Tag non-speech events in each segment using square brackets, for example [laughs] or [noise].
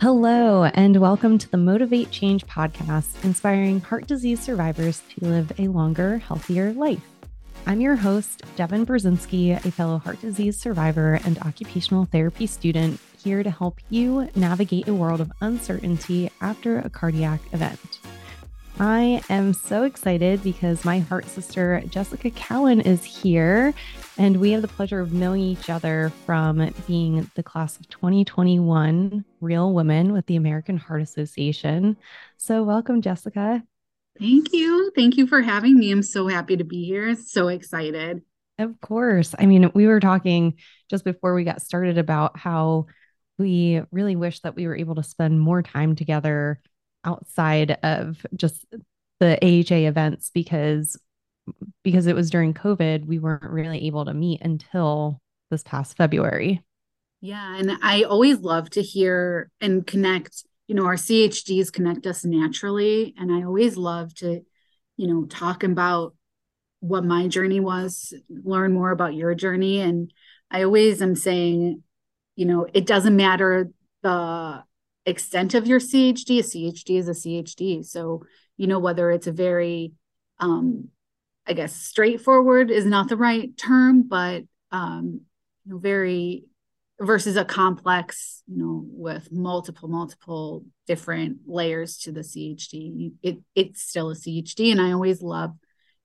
Hello, and welcome to the Motivate Change podcast, inspiring heart disease survivors to live a longer, healthier life. I'm your host, Devon Brzezinski, a fellow heart disease survivor and occupational therapy student, here to help you navigate a world of uncertainty after a cardiac event. I am so excited because my heart sister, Jessica Cowin, is here. And we have the pleasure of knowing each other from being the class of 2021 Real Women with the American Heart Association. So, welcome, Jessica. Thank you. Thank you for having me. I'm so happy to be here. So excited. Of course. I mean, we were talking just before we got started about how we really wish that we were able to spend more time together outside of just the AHA events because because it was during COVID, we weren't really able to meet until this past February. Yeah, and I always love to hear and connect, you know, our CHDs connect us naturally and I always love to, you know, talk about what my journey was, learn more about your journey and I always am saying, you know, it doesn't matter the extent of your CHD. A CHD is a CHD. So, you know, whether it's a very, um, I guess, straightforward is not the right term, but, um, you know, very versus a complex, you know, with multiple, multiple different layers to the CHD. It, it's still a CHD. And I always love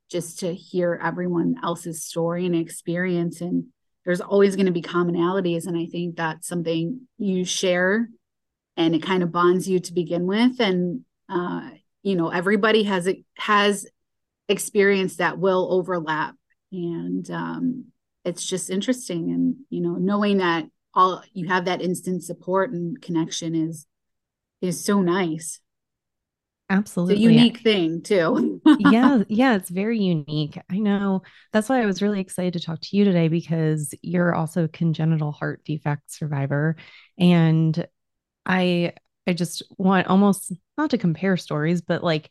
just to hear everyone else's story and experience. And there's always going to be commonalities. And I think that's something you share and it kind of bonds you to begin with. And uh, you know everybody has it has experience that will overlap. And um, it's just interesting. And you know knowing that all you have that instant support and connection is is so nice. Absolutely it's a unique thing too. [laughs] Yeah yeah it's very unique. I know. That's why i was really excited to talk to you today because you're also a congenital heart defect survivor. And I I just want almost not to compare stories, but like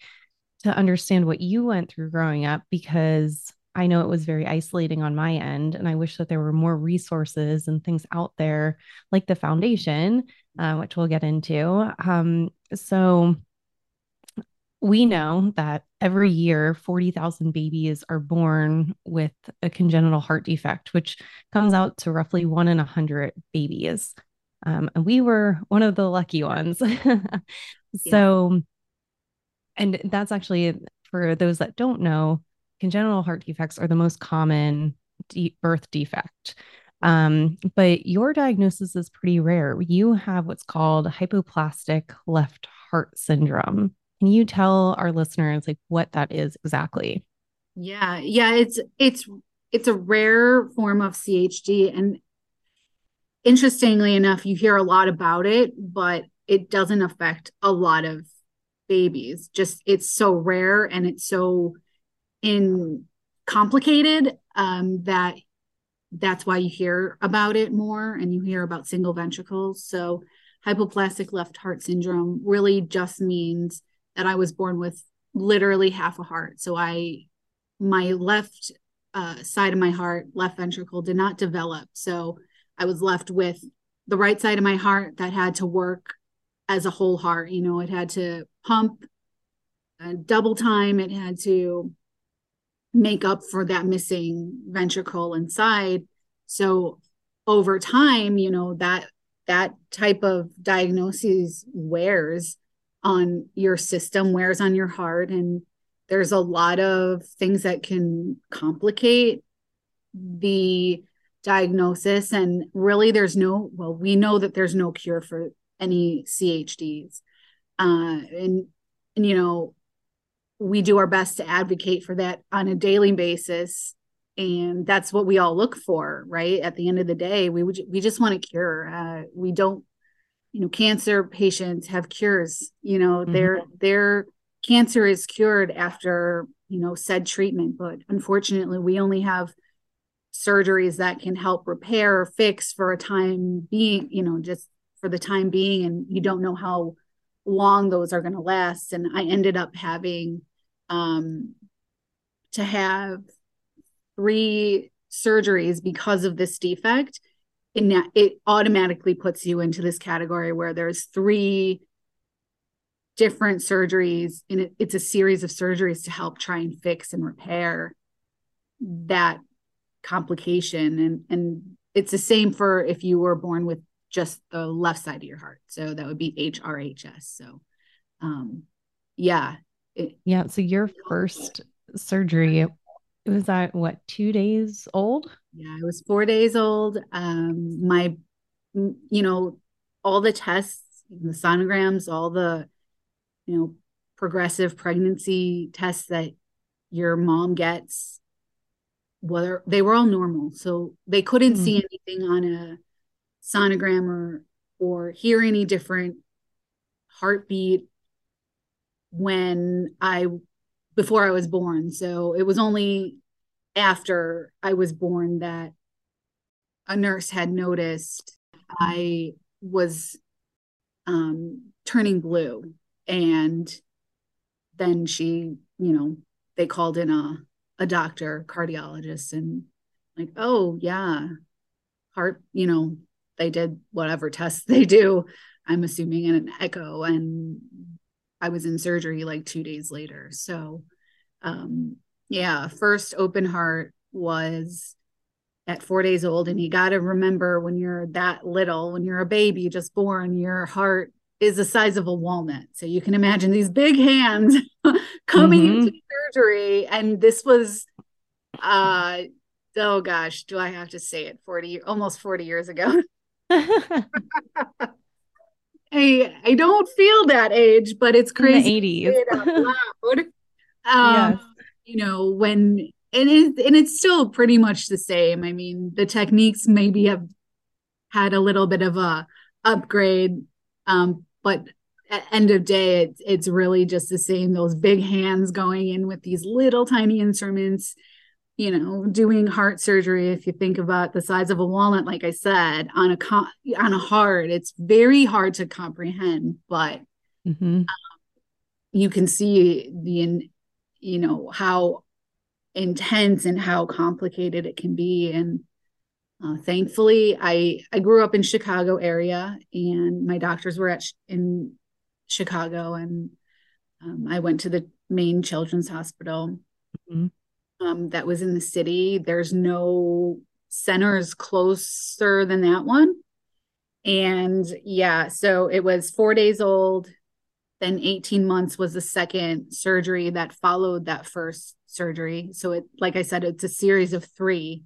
to understand what you went through growing up because I know it was very isolating on my end. And I wish that there were more resources and things out there like the foundation, uh, which we'll get into. Um, so we know that every year 40,000 babies are born with a congenital heart defect, which comes out to roughly one in a hundred babies. Um, and we were one of the lucky ones. [laughs] so, yeah. and that's actually for those that don't know, congenital heart defects are the most common de- birth defect. Um, but your diagnosis is pretty rare. You have what's called hypoplastic left heart syndrome. Can you tell our listeners like what that is exactly? Yeah, yeah, it's it's it's a rare form of CHD and interestingly enough, you hear a lot about it, but it doesn't affect a lot of babies. Just it's so rare and it's so in complicated um, that that's why you hear about it more and you hear about single ventricles. So hypoplastic left heart syndrome really just means that I was born with literally half a heart. So I my left uh, side of my heart, left ventricle did not develop. So I was left with the right side of my heart that had to work as a whole heart. You know, it had to pump double time, it had to make up for that missing ventricle inside. So over time, you know, that that type of diagnosis wears on your system, wears on your heart. And there's a lot of things that can complicate the diagnosis and really there's no well we know that there's no cure for any chds uh, and and you know we do our best to advocate for that on a daily basis and that's what we all look for right? At the end of the day we would we just want a cure. Uh, we don't you know cancer patients have cures you know mm-hmm. their their cancer is cured after you know said treatment but unfortunately we only have surgeries that can help repair or fix for a time being, you know, just for the time being. And you don't know how long those are going to last. And I ended up having um, to have three surgeries because of this defect. And it, it automatically puts you into this category where there's three different surgeries and it, it's a series of surgeries to help try and fix and repair that complication. And and it's the same for if you were born with just the left side of your heart. So that would be hrhs so um yeah it, yeah so your first surgery it was that what two days old? Yeah i was four days old. Um my you know all the tests the sonograms all the you know progressive pregnancy tests that your mom gets whether they were all normal. So they couldn't mm. see anything on a sonogram or or hear any different heartbeat when i before i was born. So it was only after i was born that a nurse had noticed i was um, turning blue. And then she you know they called in a a doctor cardiologist and like oh yeah heart you know they did whatever tests [laughs] they do. I'm assuming in an echo and i was in surgery like two days later. So um yeah first open heart was at four days old and you got to remember when you're that little when you're a baby just born your heart is the size of a walnut. So you can imagine these big hands [laughs] coming mm-hmm. into surgery. And this was, uh, oh gosh, do I have to say it? 40, almost 40 years ago. [laughs] I, I don't feel that age, but it's crazy. In the 80s. [laughs] um, yes. You know, when, and, it, and it's still pretty much the same. I mean, the techniques maybe have had a little bit of a upgrade um, but at end of day, it's it's really just the same. Those big hands going in with these little tiny instruments, you know, doing heart surgery. If you think about the size of a walnut, like I said, on a on a heart, it's very hard to comprehend. But mm-hmm. um, you can see the, you know, how intense and how complicated it can be, and uh, thankfully, I I grew up in Chicago area, and my doctors were at in Chicago, and um, I went to the main children's hospital mm-hmm. um, that was in the city. There's no centers closer than that one, and yeah, so it was four days old. Then 18 months was the second surgery that followed that first surgery. So it, like I said, it's a series of three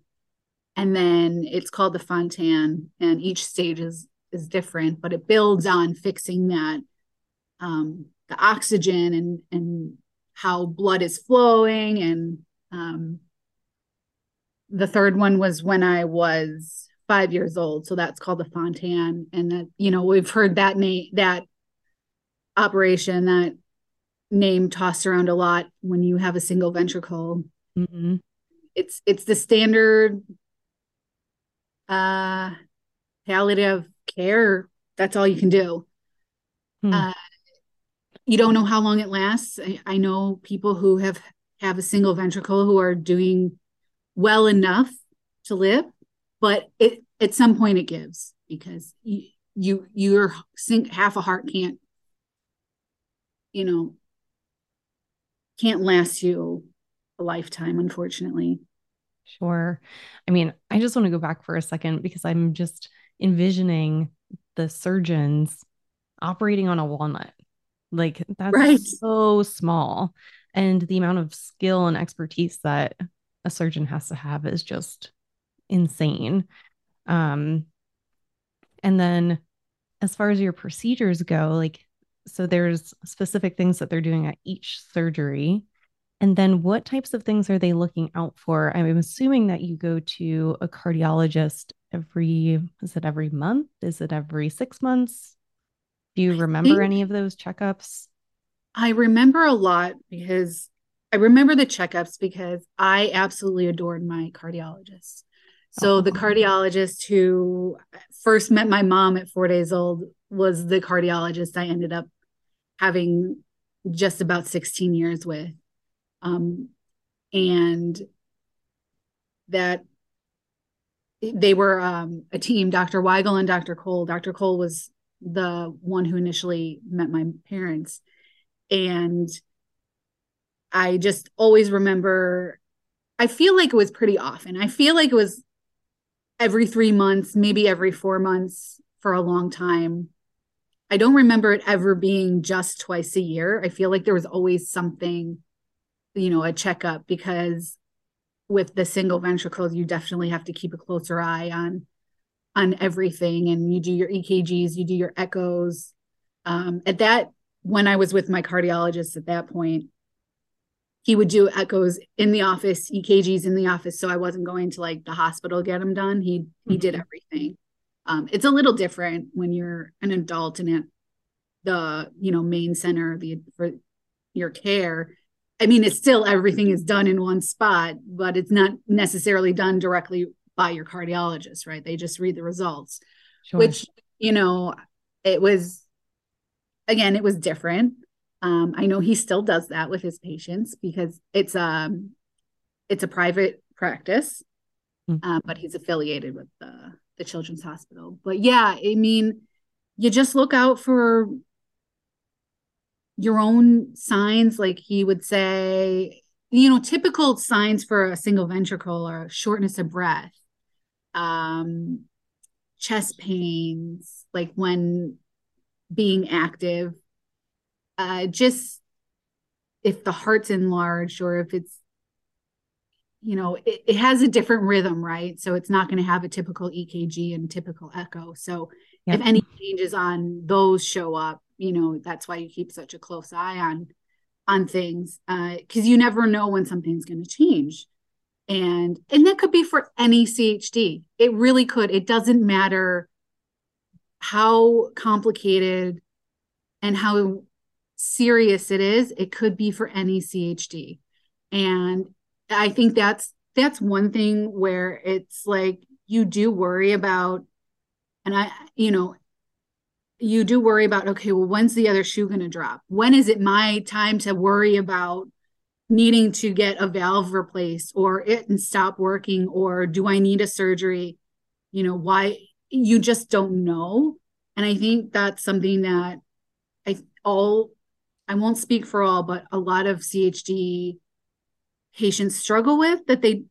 and then it's called the Fontan, and each stage is is different, but it builds on fixing that um, the oxygen and and how blood is flowing, and um, the third one was when I was five years old, so that's called the Fontan, and that you know we've heard that name that operation that name tossed around a lot when you have a single ventricle. Mm-hmm. It's it's the standard uh, palliative care, that's all you can do. Hmm. Uh, you don't know how long it lasts. I, I, know people who have have a single ventricle who are doing well enough to live, but it at some point it gives because you, you your half a heart can't you know can't last you a lifetime unfortunately Sure. I mean, I just want to go back for a second because I'm just envisioning the surgeons operating on a walnut. Like that's right. so small. And the amount of skill and expertise that a surgeon has to have is just insane. Um, and then as far as your procedures go, like, so there's specific things that they're doing at each surgery. And then what types of things are they looking out for? I'm assuming that you go to a cardiologist every, is it every month? Is it every six months? Do you remember any of those checkups? I remember a lot because I remember the checkups because I absolutely adored my cardiologist. So oh. the cardiologist who first met my mom at four days old was the cardiologist I ended up having just about 16 years with. Um, and that they were um, a team, Dr. Weigel and Dr. Cole. Dr. Cole was the one who initially met my parents. And I just always remember, I feel like it was pretty often. I feel like it was every three months, maybe every four months for a long time. I don't remember it ever being just twice a year. I feel like there was always something, you know, a checkup because with the single ventricles, you definitely have to keep a closer eye on on everything. And you do your EKGs, you do your echoes. Um, at that, when I was with my cardiologist at that point, he would do echoes in the office, EKGs in the office. So I wasn't going to like the hospital get them done. He he did mm-hmm. everything. Um, it's a little different when you're an adult and at the you know main center the for your care. I mean, it's still everything is done in one spot, but it's not necessarily done directly by your cardiologist, right? They just read the results, sure. which you know it was again it was different um, I know he still does that with his patients because it's um it's a private practice, mm. but he's affiliated with the the Children's Hospital. But yeah, I mean, you just look out for your own signs, like he would say, you know, typical signs for a single ventricle are shortness of breath, um, chest pains, like when being active uh, just if the heart's enlarged or if it's you know it, it has a different rhythm right so it's not going to have a typical ekg and typical echo so yep. if any changes on those show up you know that's why you keep such a close eye on on things Uh, because uh, you never know when something's going to change. And and that could be for any chd it really could. It doesn't matter how complicated and how serious it is, it could be for any CHD. And I think that's that's one thing where it's like you do worry about and I you know you do worry about okay well when's the other shoe going to drop when is it my time to worry about needing to get a valve replaced or it and stop working or do i need a surgery you know why you just don't know and i think that's something that i all I won't speak for all, but a lot of CHD patients struggle with that they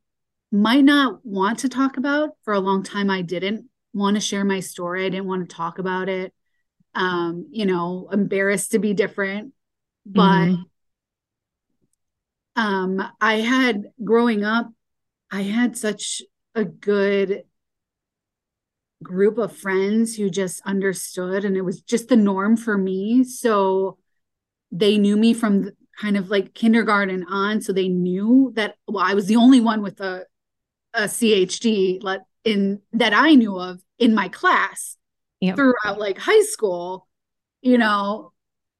might not want to talk about. For a long time, I didn't want to share my story. I didn't want to talk about it. Um, you know, embarrassed to be different. But mm-hmm. um, I had growing up, I had such a good group of friends who just understood and it was just the norm for me. So they knew me from kind of like kindergarten on so they knew that well i was the only one with a a chd let in that i knew of in my class yep. throughout like high school you know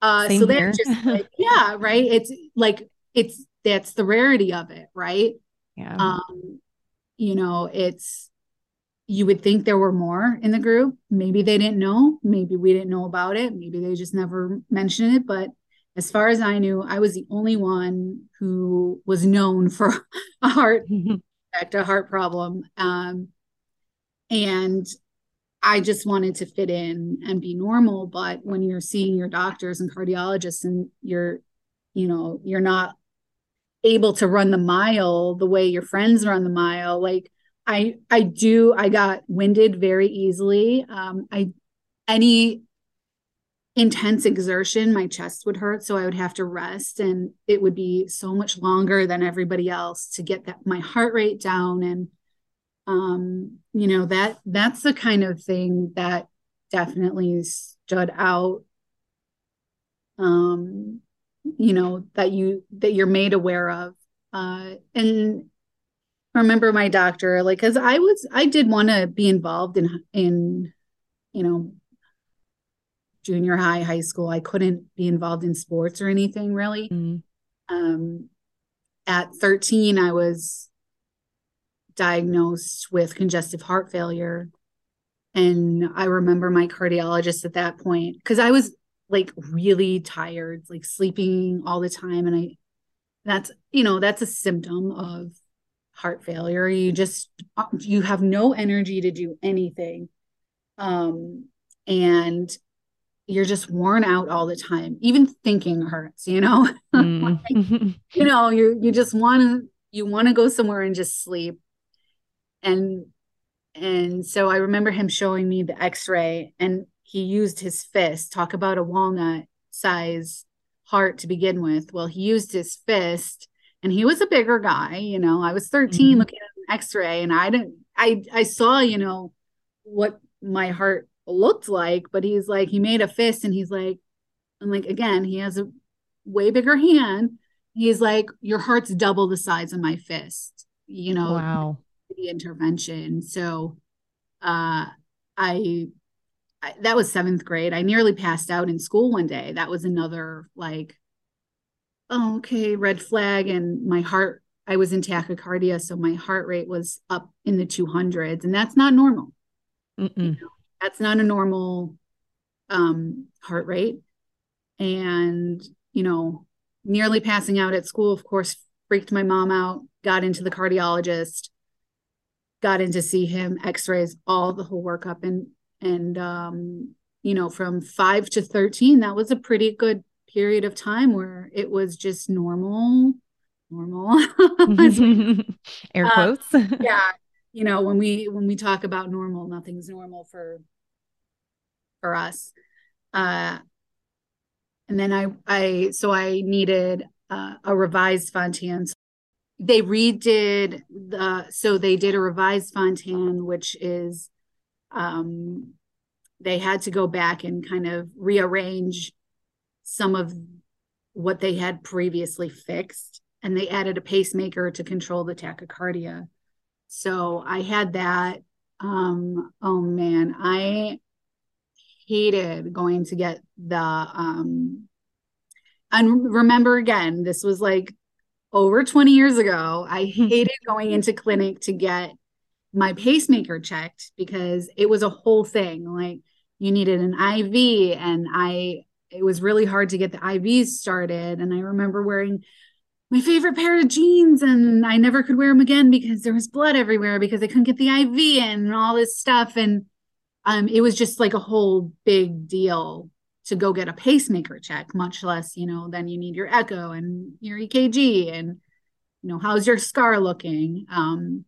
uh Same so they're just [laughs] like yeah right? It's like it's that's the rarity of it right? Yeah. Um you know it's you would think there were more in the group. Maybe they didn't know. Maybe we didn't know about it. Maybe they just never mentioned it. But as far as I knew, I was the only one who was known [laughs] for a heart [laughs] a heart problem. Um, and I just wanted to fit in and be normal. But when you're seeing your doctors and cardiologists and you're, you know, you're not able to run the mile the way your friends run the mile, like I I do, I got winded very easily. Um, I any intense exertion, my chest would hurt. So I would have to rest and it would be so much longer than everybody else to get that my heart rate down. And um, you know, that that's the kind of thing that definitely stood out. Um, you know, that you that you're made aware of. Uh and remember my doctor, like because I was I did want to be involved in in you know junior high, high school, I couldn't be involved in sports or anything really. Mm-hmm. Um, at 13, I was diagnosed with congestive heart failure. And I remember my cardiologist at that point, because I was like really tired, like sleeping all the time. And I, that's, you know, that's a symptom of heart failure. You just you have no energy to do anything. Um and you're just worn out all the time. Even thinking hurts, you know. [laughs] Mm. like, you know, you you just want to you want to go somewhere and just sleep. And and so I remember him showing me the x-ray and he used his fist, talk about a walnut size heart to begin with. Well, he used his fist and he was a bigger guy, you know. I was 13 mm-hmm. looking at an x-ray and I didn't I I saw, you know, what my heart looked like, but he's like he made a fist and he's like and like again, he has a way bigger hand. He's like your heart's double the size of my fist. You know. Wow. The intervention. So uh I I, that was seventh grade. I nearly passed out in school one day. That was another like, oh, okay, red flag. And my heart, I was in tachycardia. So my heart rate was up in the 200s, and that's not normal. You know, that's not a normal um, heart rate. And, you know, nearly passing out at school, of course, freaked my mom out, got into the cardiologist, got in to see him, x rays, all the whole workup. And and um, you know from 5 to 13 that was a pretty good period of time where it was just normal normal. [laughs] Air uh, quotes. uh, [laughs] yeah you know when we when we talk about normal nothing's normal for for us. Uh and then i i so i needed uh, a revised fontan they redid the so they did a revised fontan which is um, they had to go back and kind of rearrange some of what they had previously fixed and they added a pacemaker to control the tachycardia. So i had that um oh man i hated going to get the um and remember again this was like over 20 years ago i [laughs] hated going into clinic to get my pacemaker checked because it was a whole thing. Like you needed an IV, and I it was really hard to get the IVs started. And I remember wearing my favorite pair of jeans, and I never could wear them again because there was blood everywhere because I couldn't get the IV in and all this stuff. And um, it was just like a whole big deal to go get a pacemaker check, much less, you know, then you need your echo and your EKG and, you know, how's your scar looking? Um,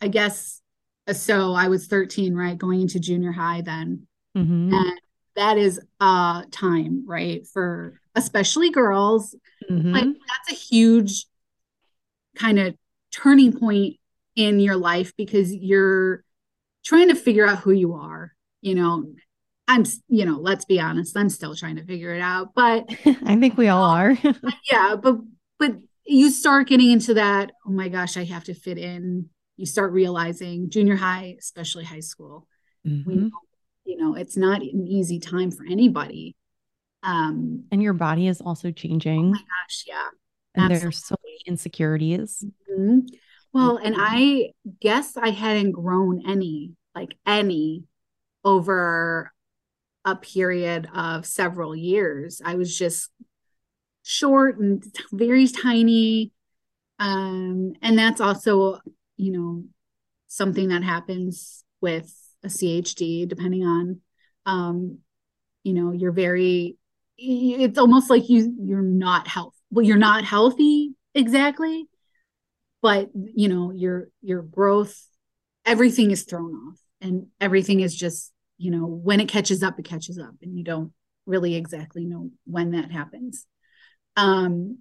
I guess uh, so I was 13, right? Going into junior high then. Mm-hmm. And that is uh time, right? For especially girls. Mm-hmm. Like that's a huge kind of turning point in your life because you're trying to figure out who you are, you know. I'm, you know, let's be honest, I'm still trying to figure it out, but [laughs] I think we all are. [laughs] yeah, but but you start getting into that, oh my gosh, I have to fit in you start realizing junior high, especially high school, mm-hmm. we know, you know, it's not an easy time for anybody. Um, and your body is also changing. Oh my gosh, yeah. And Absolutely. there's so many insecurities. Mm-hmm. Well, and I guess I hadn't grown any, like any, over a period of several years. I was just short and very tiny. Um, and that's also you know something that happens with a CHD depending on um you know you're very it's almost like you you're not health well you're not healthy exactly but you know your your growth everything is thrown off and everything is just you know when it catches up it catches up and you don't really exactly know when that happens. Um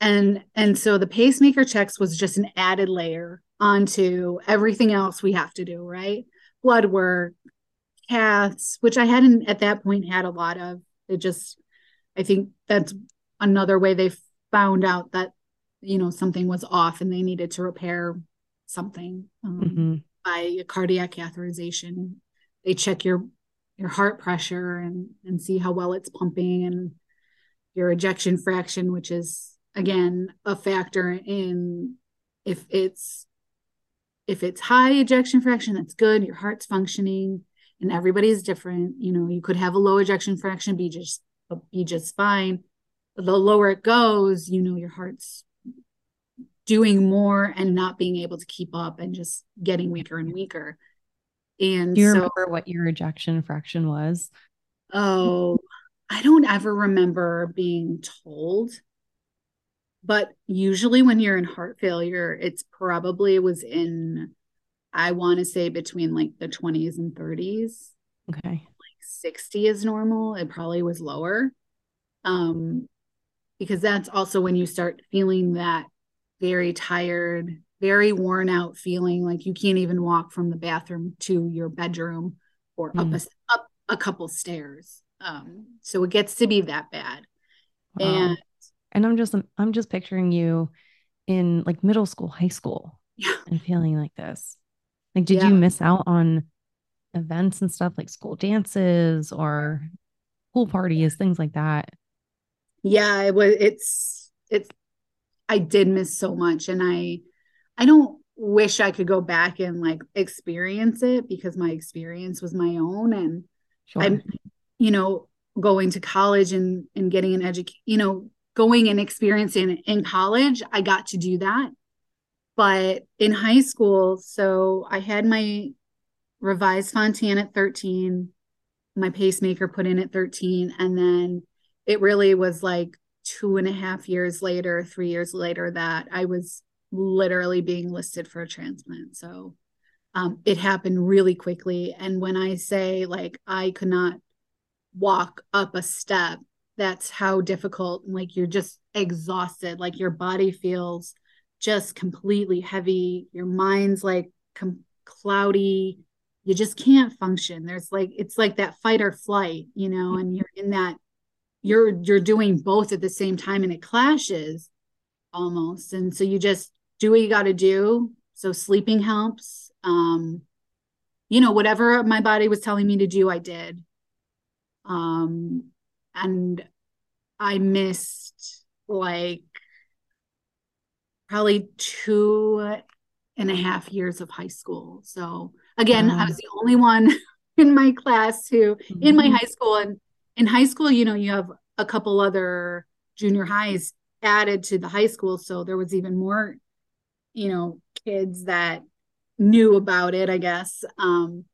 and and so the pacemaker checks was just an added layer onto everything else we have to do right? Blood work caths which i hadn't at that point had a lot of. It just i think that's another way they found out that you know something was off and they needed to repair something um, mm-hmm. by a cardiac catheterization they check your your heart pressure and and see how well it's pumping and your ejection fraction which is again a factor in if it's if it's high ejection fraction that's good your heart's functioning and everybody's different you know you could have a low ejection fraction be just be just fine but the lower it goes you know your heart's doing more and not being able to keep up and just getting weaker and weaker. And Do you so, remember what your ejection fraction was? oh, I don't ever remember being told. But usually when you're in heart failure, it's probably was in, I want to say between like the 20s and 30s. Okay. Like 60 is normal. It probably was lower. Um, because that's also when you start feeling that very tired, very worn out feeling like you can't even walk from the bathroom to your bedroom or up Mm. a up a couple stairs. Um, so it gets to be that bad. Wow. And And I'm just I'm just picturing you in like middle school, high school, yeah, and feeling like this. Like, did Yeah. you miss out on events and stuff like school dances or pool parties, things like that? yeah, it was it's it's I did miss so much and I I don't wish I could go back and like experience it because my experience was my own and Sure. I'm you know going to college and and getting an education you know going and experiencing in college I got to do that but in high school so I had my revised Fontan at 13 my pacemaker put in at 13 and then it really was like two and a half years later three years later that I was literally being listed for a transplant. So um, it happened really quickly. And when i say like i could not walk up a step that's how difficult like you're just exhausted. Like your body feels just completely heavy. Your mind's like com- cloudy. You just can't function. There's like it's like that fight or flight you know and you're in that you're you're doing both at the same time and it clashes almost. And so you just do what you got to do. So sleeping helps. Um you know whatever my body was telling me to do i did. Um and i missed like probably two and a half years of high school. So again i was the only one [laughs] in my class who in my Mhm. high school. And in high school you know you have a couple other junior highs added to the high school. So there was even more you know kids that knew about it i guess. Um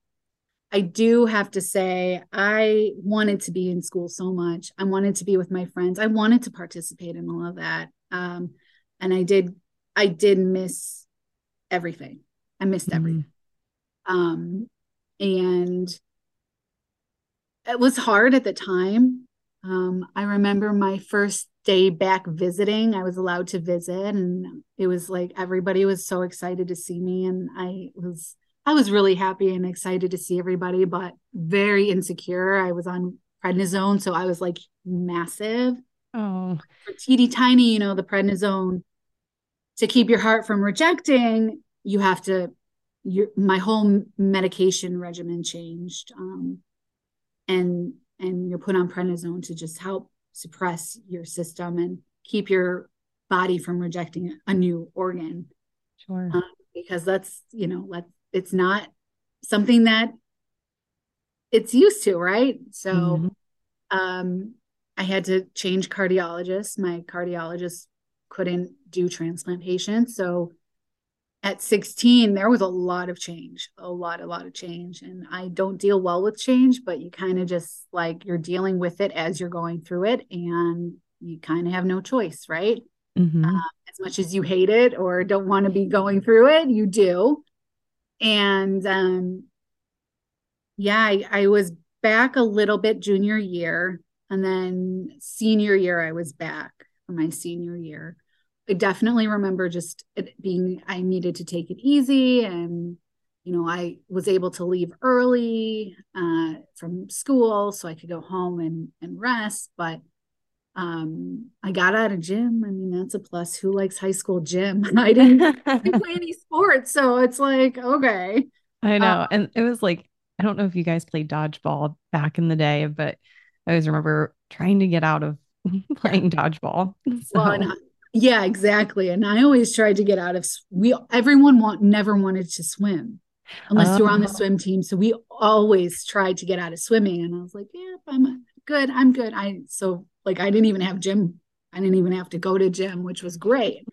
i do have to say i wanted to be in school so much. I wanted to be with my friends. I wanted to participate in all of that. Um and i did i did miss everything. I missed everything. Mhm. um and it was hard at the time. Um i remember my first day back visiting i was allowed to visit and it was like everybody was so excited to see me and i was i was really happy and excited to see everybody but very insecure. I was on prednisone so i was like massive. Oh, teeny tiny you know the prednisone. To keep your heart from rejecting you have to your my whole medication regimen changed um and and you're put on prednisone to just help suppress your system and keep your body from rejecting a new organ sure. um, because that's you know let it's not something that it's used to right so Mhm. um i had to change cardiologists my cardiologist couldn't do transplant patients so at 16 there was a lot of change a lot a lot of change and i don't deal well with change but you kind of just like you're dealing with it as you're going through it and you kind of have no choice right? Mhm. as much as you hate it or don't want to be going through it you do. And um yeah I, I was back a little bit junior year and then senior year i was back for my senior year i definitely remember just it being i needed to take it easy and you know i was able to leave early uh, from school so i could go home and and rest. But um i got out of gym. I mean that's a plus. Who likes high school gym? [laughs] I didn't, I didn't play any [laughs] sports so it's like okay. I know. Uh, and it was like, I don't know if you guys played dodgeball back in the day, but I always remember trying to get out of [laughs] playing dodgeball. So, well and I- yeah exactly and i always tried to get out of we everyone want never wanted to swim unless you were on the Oh. swim team so we always tried to get out of swimming and i was like yeah i'm good i'm good i so like i didn't even have gym i didn't even have to go to gym which was great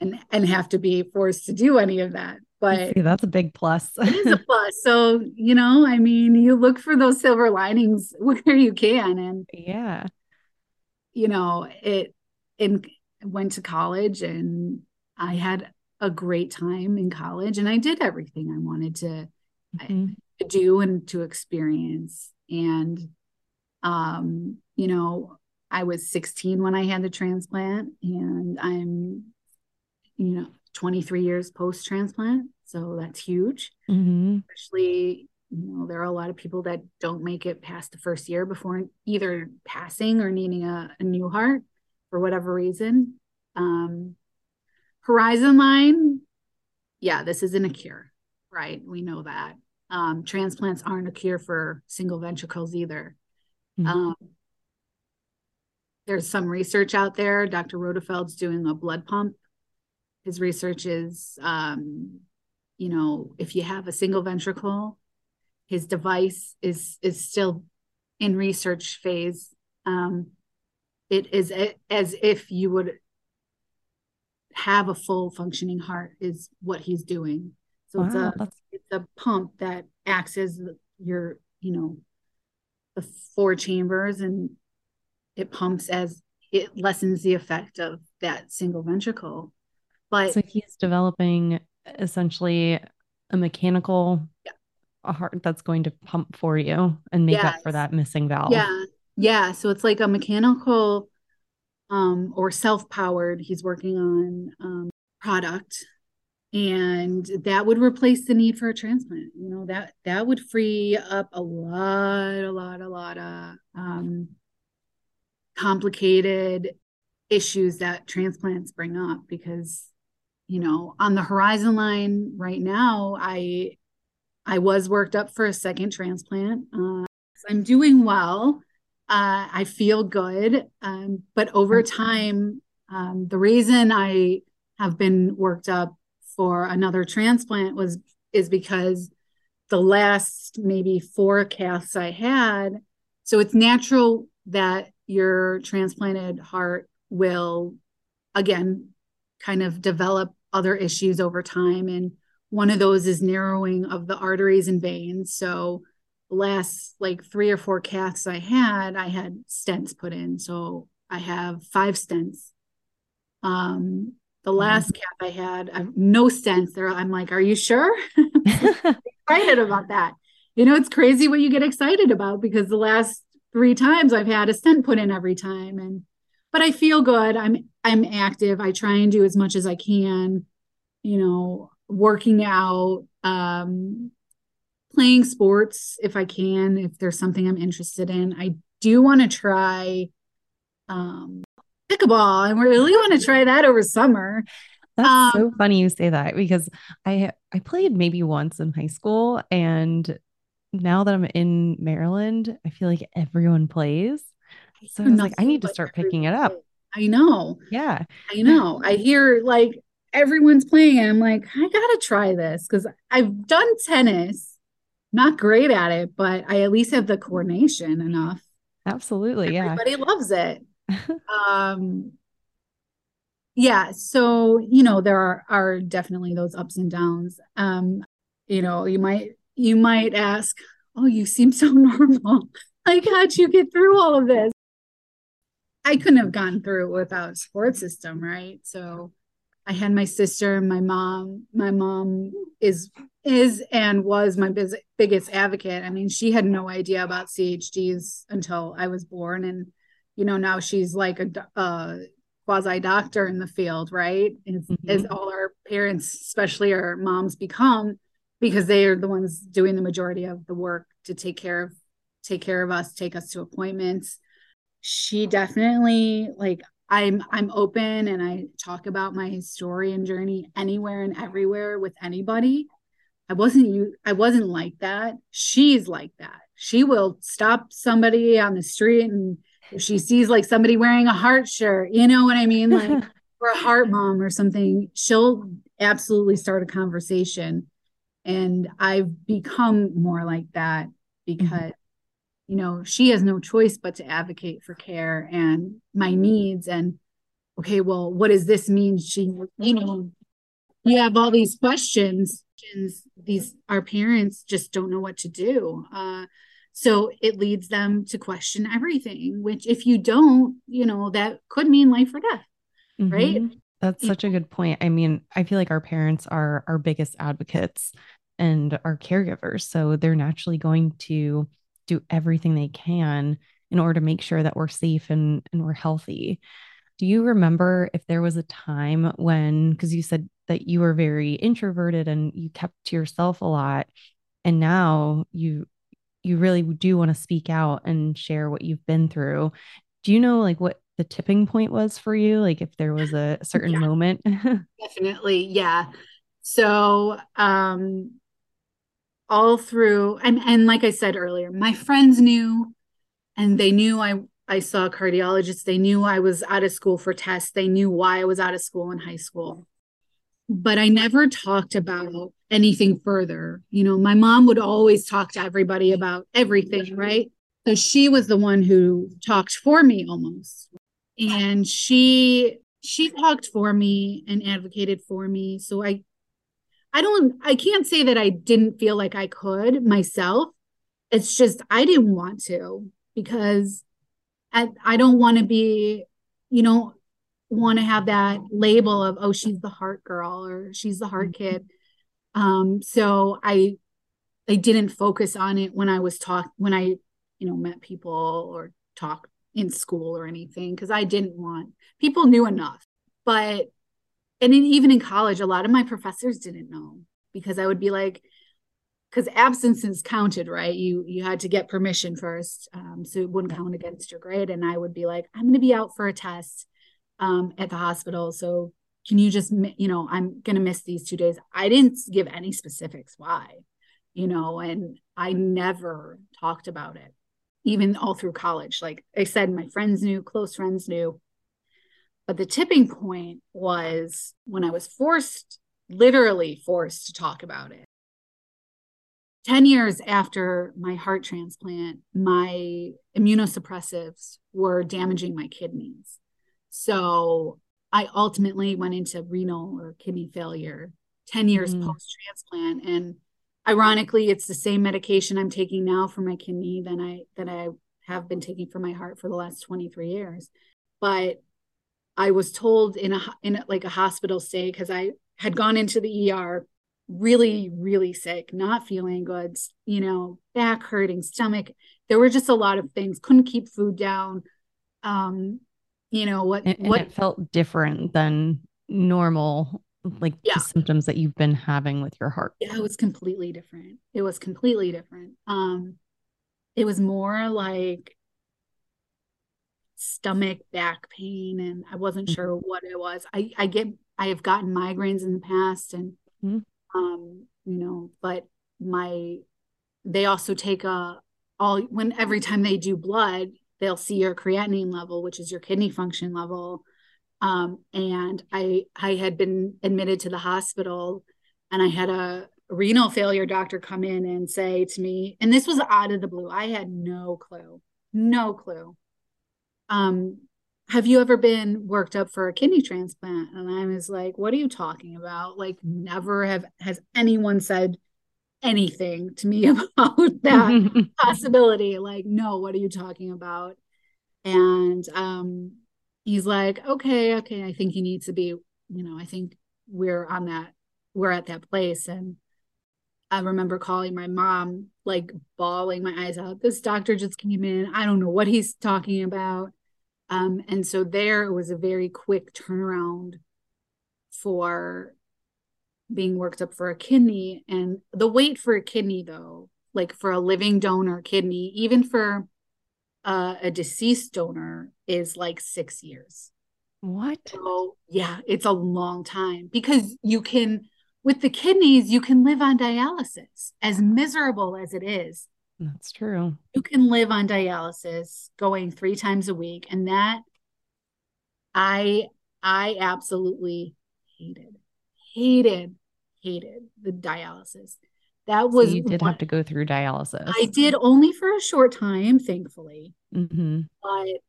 and and have to be forced to do any of that. But See, that's a big plus. it is a [laughs] plus. So, you know, I mean, you look for those silver linings [laughs] where you can. And yeah. You know, it in went to college and I had a great time in college and I did everything I wanted to, mm-hmm. to do and to experience. And um, you know, I was 16 when I had the transplant and I'm, you know, 23 years post transplant. So that's huge. Mm-hmm. Especially, you know, there are a lot of people that don't make it past the first year before either passing or needing a, a new heart for whatever reason. Um, Horizon line, yeah, this isn't a cure, right? We know that. Um, transplants aren't a cure for single ventricles either. Mm-hmm. Um, there's some research out there. Dr. Rodefeld's doing a blood pump. His research is, um, you know, if you have a single ventricle, his device is is still in research phase. Um, it is a, as if you would have a full functioning heart is what he's doing. So wow, it's a that's... it's a pump that acts as your you know the four chambers and it pumps as it lessens the effect of that single ventricle. But so he's developing essentially a mechanical yeah. a heart that's going to pump for you and make yes. up for that missing valve. Yeah. Yeah. So it's like a mechanical um, or self-powered he's working on um, product and that would replace the need for a transplant you know that that would free up a lot a lot a lot of um, complicated issues that transplants bring up because you know on the horizon line right now i i was worked up for a second transplant uh, i'm doing well uh, I feel good. Um, but over time, um, the reason I have been worked up for another transplant was is because the last maybe four caths I had. So it's natural that your transplanted heart will again kind of develop other issues over time. And one of those is narrowing of the arteries and veins. So last like three or four caths I had, I had stents put in. So I have five stents. Um, the mm-hmm. last cath I had, I no stents. There, I'm like, are you sure? [laughs] [laughs] excited about that. You know, it's crazy what you get excited about because the last three times I've had a stent put in every time, and but I feel good. I'm I'm active. I try and do as much as I can. You know, working out. Um, playing sports if I can, if there's something I'm interested in. I do want to try um, pickleball. I really want to try that over summer. That's um, so funny you say that because I I played maybe once in high school and now that I'm in Maryland, I feel like everyone plays. So I was like, I need to start picking it up. I know. Yeah. I know. I hear like everyone's playing. I'm like, I gotta try this because I've done tennis not great at it, but I at least have the coordination enough. Absolutely. Everybody yeah. Everybody loves it. [laughs] um yeah, so you know, there are are definitely those ups and downs. Um, you know, you might you might ask, Oh, you seem so [laughs] normal. like, how'd you get through all of this? I couldn't have gone through it without a support system, right? So I had my sister, my mom. My mom is is and was my biz- biggest advocate. I mean, she had no idea about CHDs until I was born, and you know now she's like a, a quasi doctor in the field, right? As, mm-hmm. as all our parents, especially our moms, become because they are the ones doing the majority of the work to take care of take care of us, take us to appointments. She definitely like I'm I'm open and I talk about my story and journey anywhere and everywhere with anybody. I wasn't you I wasn't like that. She's like that. She will stop somebody on the street and if she sees like somebody wearing a heart shirt, you know what I mean? Like [laughs] or a heart mom or something, she'll absolutely start a conversation. And I've become more like that because mm-hmm you know she has no choice but to advocate for care and my needs and okay, well, what does this mean? She, you know, you have all these questions. These our parents just don't know what to do. Uh, so it leads them to question everything, which if you don't, you know, that could mean life or death. Mm-hmm. Right. That's such a good point. I mean, I feel like our parents are our biggest advocates and our caregivers. So they're naturally going to do everything they can in order to make sure that we're safe and, and we're healthy. Do you remember if there was a time when, because you said that you were very introverted and you kept to yourself a lot, and now you you really do want to speak out and share what you've been through. Do you know like what the tipping point was for you? Like if there was a [laughs] certain yeah, moment? [laughs] definitely. Yeah. So um all through and and like I said earlier, my friends knew and they knew I I saw a cardiologist. They knew I was out of school for tests. They knew why I was out of school in high school. But I never talked about anything further. You know, my mom would always talk to everybody about everything, right? So she was the one who talked for me almost. And she she talked for me and advocated for me. So I I don't I can't say that I didn't feel like I could myself. It's just I didn't want to because I, I don't want to be, you know, want to have that label of oh she's the heart girl or she's the heart mm-hmm. kid. Um so I I didn't focus on it when I was talk when I, you know, met people or talked in school or anything because I didn't want people knew enough. But and in, even in college, a lot of my professors didn't know because I would be like, because absences counted, right? You you had to get permission first, um, so it wouldn't count against your grade. And I would be like, I'm going to be out for a test um, at the hospital, so can you just, you know, I'm going to miss these two days. I didn't give any specifics why, you know, and I never talked about it, even all through college. Like I said, my friends knew, close friends knew, but the tipping point was when I was forced, literally forced to talk about it. 10 years after my heart transplant, my immunosuppressives were damaging my kidneys. So I ultimately went into renal or kidney failure 10 years mm. post transplant. And ironically, it's the same medication I'm taking now for my kidney than I that I have been taking for my heart for the last 23 years. But I was told in a in like a hospital stay because I had gone into the ER really really sick, not feeling good, you know, back hurting, stomach. There were just a lot of things. Couldn't keep food down. Um, you know what? And, what it felt different than normal, like yeah. the symptoms that you've been having with your heart. Yeah, it was completely different. It was completely different. Um, it was more like stomach back pain and i wasn't mm-hmm. sure what it was i i get i have gotten migraines in the past and mm-hmm. um you know but my they also take a all when every time they do blood they'll see your creatinine level which is your kidney function level um and i i had been admitted to the hospital and i had a renal failure doctor come in and say to me and this was out of the blue i had no clue no clue um, have you ever been worked up for a kidney transplant? And I was like, what are you talking about? Like, never have has anyone said anything to me [laughs] about that [laughs] possibility. Like, no, what are you talking about? And um, he's like, okay, okay, I think you need to be, you know, I think we're on that, we're at that place. And I remember calling my mom, like bawling my eyes out. This doctor just came in. I don't know what he's talking about. Um, and so there it was a very quick turnaround for being worked up for a kidney. And the wait for a kidney, though, like for a living donor kidney, even for uh, a deceased donor, is like six years. What? So, yeah, it's a long time because you can, with the kidneys, you can live on dialysis, as miserable as it is. That's true. You can live on dialysis going three times a week. And that I I absolutely hated, hated, hated the dialysis. That was so you did what, have to go through dialysis. I did only for a short time, thankfully. Mm-hmm. But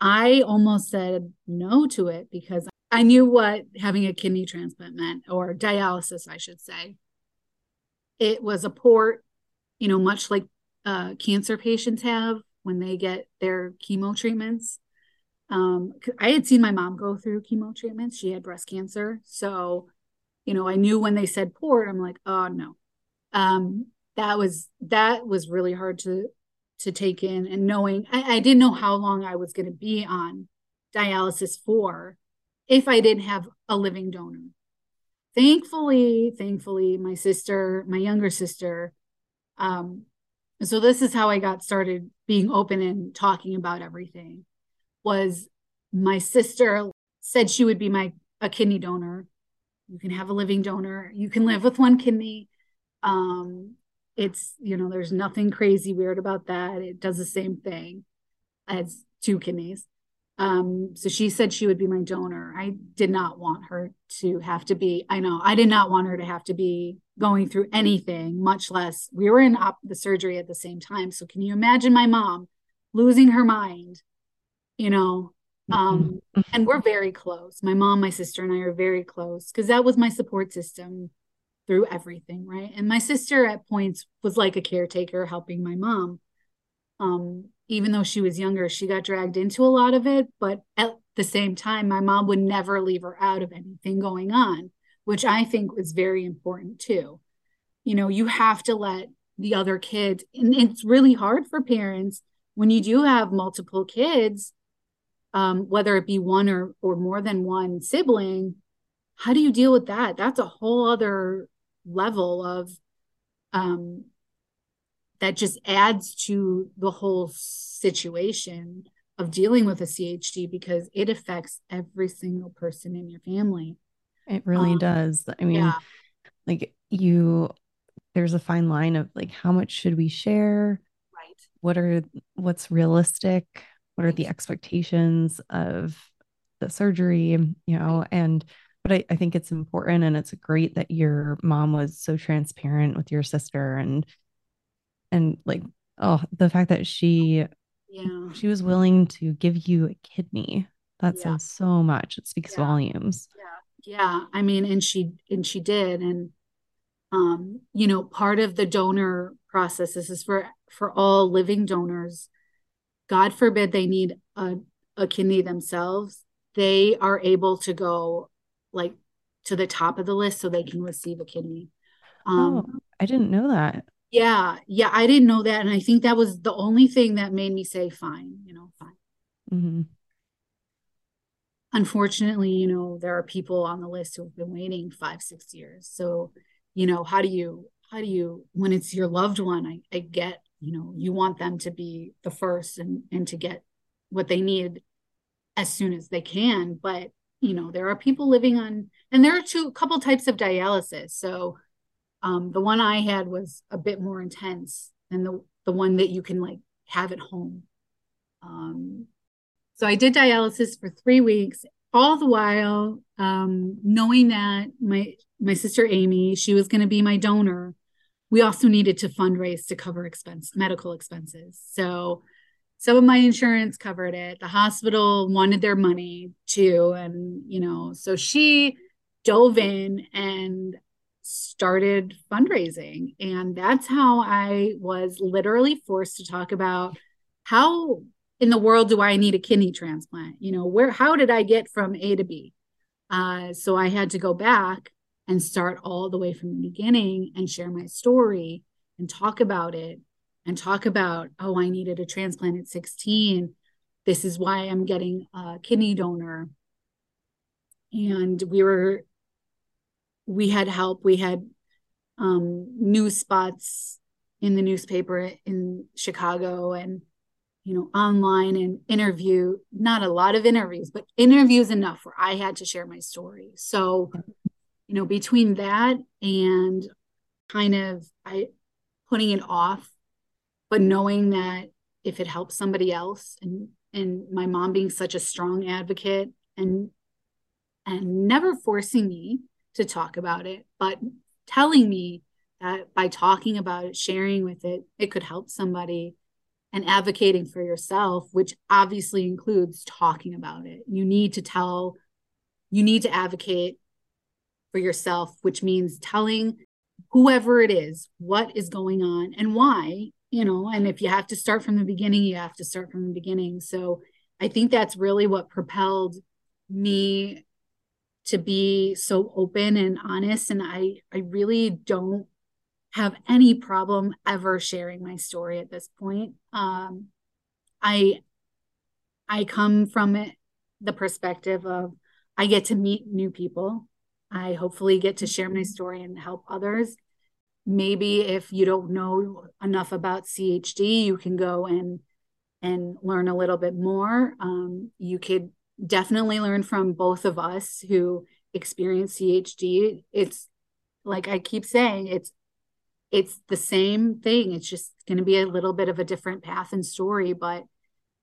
I almost said no to it because I knew what having a kidney transplant meant, or dialysis, I should say. It was a port, you know, much like uh, cancer patients have when they get their chemo treatments. Um, I had seen my mom go through chemo treatments. She had breast cancer. So, you know, I knew when they said port, I'm like, oh no. Um, that was that was really hard to to take in and knowing I, I didn't know how long I was going to be on dialysis for if I didn't have a living donor. Thankfully, thankfully, my sister, my younger sister, um, so this is how I got started being open and talking about everything. Was my sister said she would be my a kidney donor. You can have a living donor. You can live with one kidney. Um, it's you know there's nothing crazy weird about that it does the same thing as two kidneys um so she said she would be my donor i did not want her to have to be i know i did not want her to have to be going through anything much less we were in op- the surgery at the same time so can you imagine my mom losing her mind you know um mm-hmm. and we're very close my mom my sister and i are very close because that was my support system through everything, right? And my sister at points was like a caretaker helping my mom. Um, even though she was younger, she got dragged into a lot of it. But at the same time, my mom would never leave her out of anything going on, which I think was very important too. You know, you have to let the other kids, and it's really hard for parents when you do have multiple kids, um, whether it be one or or more than one sibling. How do you deal with that? That's a whole other level of um, that just adds to the whole situation of dealing with a CHD because it affects every single person in your family. It really um, does. I mean, yeah. like you, there's a fine line of like how much should we share? Right. What are what's realistic? What are the expectations of the surgery? You know, and but I, I think it's important and it's great that your mom was so transparent with your sister and and like oh the fact that she yeah she was willing to give you a kidney that yeah. says so much it speaks yeah. volumes yeah yeah i mean and she and she did and um you know part of the donor process this is for for all living donors god forbid they need a, a kidney themselves they are able to go like to the top of the list so they can receive a kidney. Um, oh, I didn't know that. Yeah, yeah, I didn't know that, and I think that was the only thing that made me say, "Fine," you know, fine. Mm-hmm. Unfortunately, you know, there are people on the list who have been waiting five, six years. So, you know, how do you, how do you, when it's your loved one, I, I get, you know, you want them to be the first and and to get what they need as soon as they can, but you know there are people living on and there are two couple types of dialysis. So um, the one i had was a bit more intense than the the one that you can like have at home. Um, so i did dialysis for three weeks all the while um, knowing that my my sister amy she was going to be my donor we also needed to fundraise to cover expense medical expenses so some of my insurance covered it. The hospital wanted their money too. And, you know, so she dove in and started fundraising. And that's how I was literally forced to talk about how in the world do I need a kidney transplant? You know, where, how did I get from A to B? Uh, so I had to go back and start all the way from the beginning and share my story and talk about it and talk about, oh, I needed a transplant at 16. This is why I'm getting a kidney donor. And we were, we had help. We had um, news spots in the newspaper in Chicago and, you know, online and interview, not a lot of interviews, but interviews enough where I had to share my story. So, you know, between that and kind of I putting it off but knowing that if it helps somebody else and and my mom being such a strong advocate and and never forcing me to talk about it but telling me that by talking about it sharing with it it could help somebody and advocating for yourself, which obviously includes talking about it. You need to tell, you need to advocate for yourself, which means telling whoever it is what is going on and why, you know, and if you have to start from the beginning, you have to start from the beginning. So I think that's really what propelled me to be so open and honest and I I really don't have any problem ever sharing my story at this point. Um, I I come from it the perspective of I get to meet new people. I hopefully get to share my story and help others. Maybe if you don't know enough about CHD, you can go and and learn a little bit more. Um, you could definitely learn from both of us who experience CHD. It's like I keep saying, it's it's the same thing. It's just going to be a little bit of a different path and story, but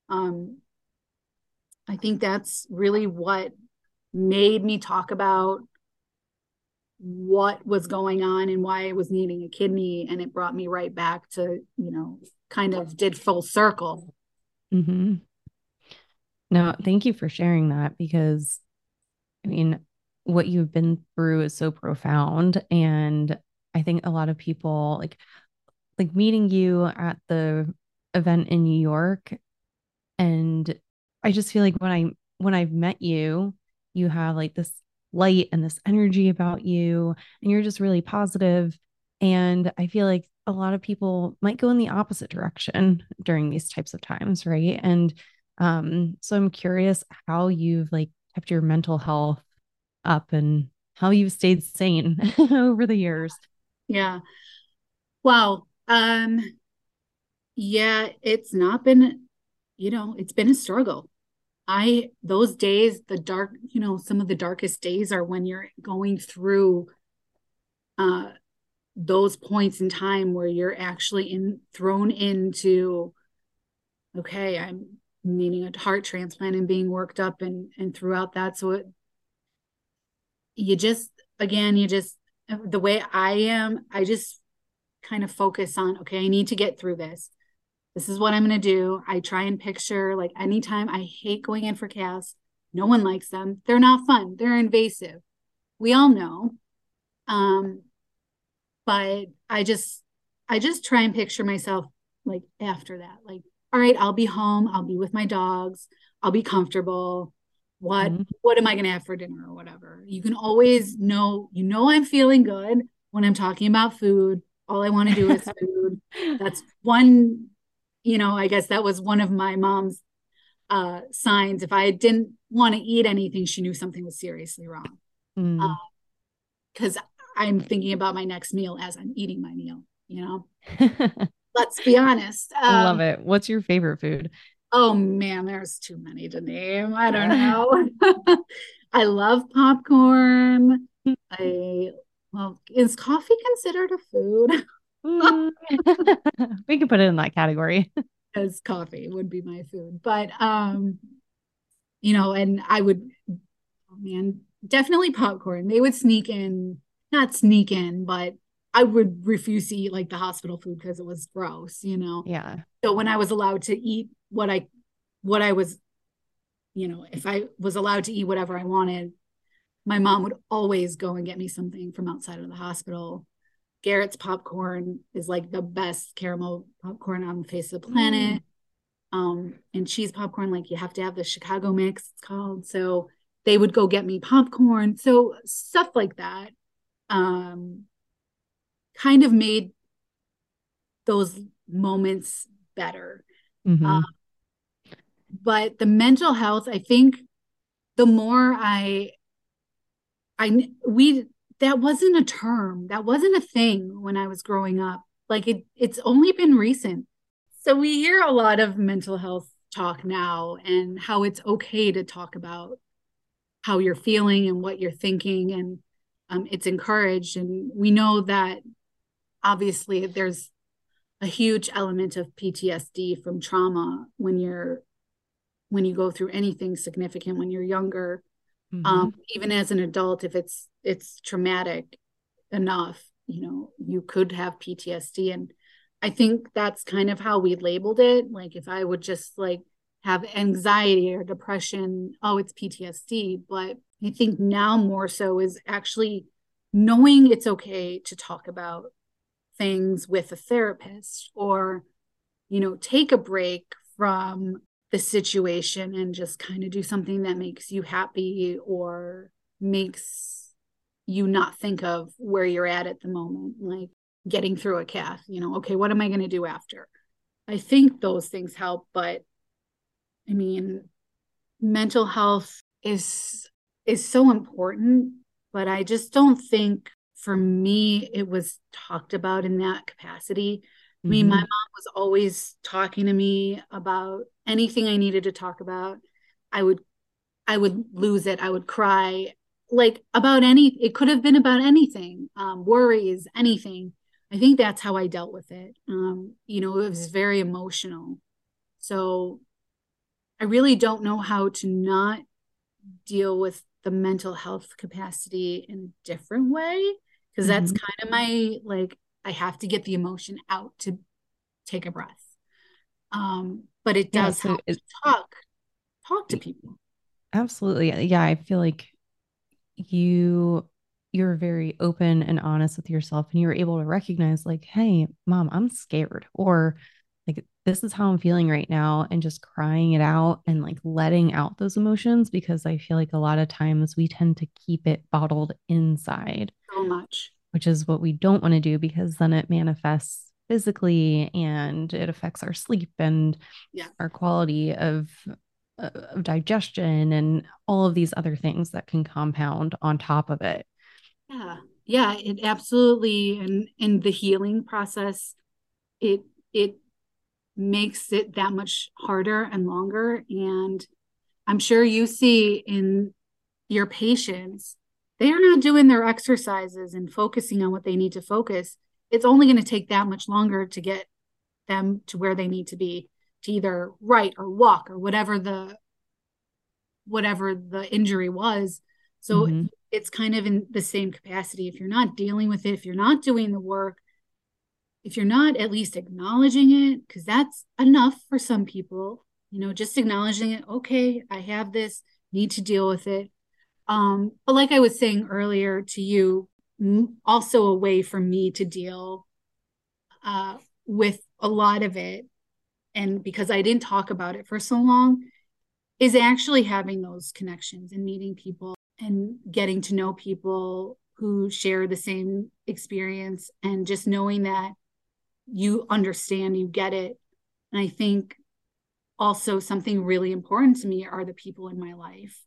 um, I think that's really what made me talk about what was going on and why I was needing a kidney, and it brought me right back to you know kind of did full circle. Mm-hmm. No, thank you for sharing that because I mean, what you've been through is so profound and I think a lot of people like like meeting you at the event in New York and I just feel like when I when I've met you, you have like this light and this energy about you and you're just really positive and I feel like a lot of people might go in the opposite direction during these types of times, right? And um so I'm curious how you've like kept your mental health up and how you've stayed sane [laughs] over the years. Yeah. Wow. Um yeah, it's not been, you know, it's been a struggle. I those days, the dark, you know, some of the darkest days are when you're going through uh those points in time where you're actually in thrown into okay, I'm needing a heart transplant and being worked up and and throughout that. So it you just again, you just the way I am, I just kind of focus on, okay, I need to get through this. This is what I'm going to do. I try and picture like anytime I hate going in for caths. No one likes them. They're not fun. They're invasive. We all know. Um, but I just, I just try and picture myself like after that, like, all right, I'll be home. I'll be with my dogs. I'll be comfortable what mm-hmm. what am i going to have for dinner or whatever you can always know you know i'm feeling good when i'm talking about food all i want to do is [laughs] food that's one you know i guess that was one of my mom's uh signs if i didn't want to eat anything she knew something was seriously wrong because mm. uh, i'm thinking about my next meal as i'm eating my meal you know [laughs] let's be honest um, i love it what's your favorite food Oh man, there's too many to name. I don't [laughs] know. [laughs] I love popcorn. I well, is coffee considered a food? Mm. [laughs] we can put it in that category. [laughs] As coffee would be my food. But um, you know, and I would oh man, definitely popcorn. They would sneak in, not sneak in, but I would refuse to eat like the hospital food because it was gross, you know. Yeah. So when I was allowed to eat what I what I was, you know, if I was allowed to eat whatever I wanted, my mom would always go and get me something from outside of the hospital. Garrett's popcorn is like the best caramel popcorn on the face of the planet. Mm. Um, and cheese popcorn, like you have to have the Chicago mix, it's called. So they would go get me popcorn. So stuff like that um, kind of made those moments better. Mm-hmm. Um, but the mental health i think the more i i we that wasn't a term that wasn't a thing when i was growing up. Like it it's only been recent. So we hear a lot of mental health talk now and how it's okay to talk about how you're feeling and what you're thinking and um, it's encouraged. And we know that obviously there's a huge element of ptsd from trauma when you're when you go through anything significant when you're younger mm-hmm. um, even as an adult if it's it's traumatic enough you know you could have ptsd and I think that's kind of how we labeled it. Like if I would just like have anxiety or depression, oh, it's PTSD. But I think now more so is actually knowing it's okay to talk about things with a therapist or, you know, take a break from the situation and just kind of do something that makes you happy or makes you not think of where you're at at the moment, like getting through a cath, you know, okay, what am I going to do after? I think those things help, but I mean, mental health is is so important, but I just don't think for me it was talked about in that capacity. I mean, my mm-hmm. mom was always talking to me about anything I needed to talk about. I would I would lose it. I would cry like about any it could have been about anything, um, worries, anything. I think that's how I dealt with it. Um, you know, it was very emotional. So I really don't know how to not deal with the mental health capacity in a different way because mm-hmm. that's kind of my like I have to get the emotion out to take a breath. Um, but it does yeah, so it, talk talk to people. Absolutely. Yeah, I feel like you you're very open and honest with yourself and you're able to recognize like, "Hey, mom, I'm scared." Or like this is how I'm feeling right now and just crying it out and like letting out those emotions because I feel like a lot of times we tend to keep it bottled inside so much, which is what we don't want to do because then it manifests physically and it affects our sleep and yeah. our quality of uh, of digestion and all of these other things that can compound on top of it. Yeah. Yeah, it absolutely and in the healing process it it makes it that much harder and longer. And I'm sure you see in your patients, they are not doing their exercises and focusing on what they need to focus. It's only going to take that much longer to get them to where they need to be to either write or walk or whatever the whatever the injury was. So mm-hmm. it's kind of in the same capacity. If you're not dealing with it, if you're not doing the work, if you're not at least acknowledging it, because that's enough for some people, you know, just acknowledging it, okay, I have this, need to deal with it. Um, but like I was saying earlier to you, also a way for me to deal uh, with a lot of it, and because I didn't talk about it for so long, is actually having those connections and meeting people and getting to know people who share the same experience and just knowing that you understand, you get it. And I think also something really important to me are the people in my life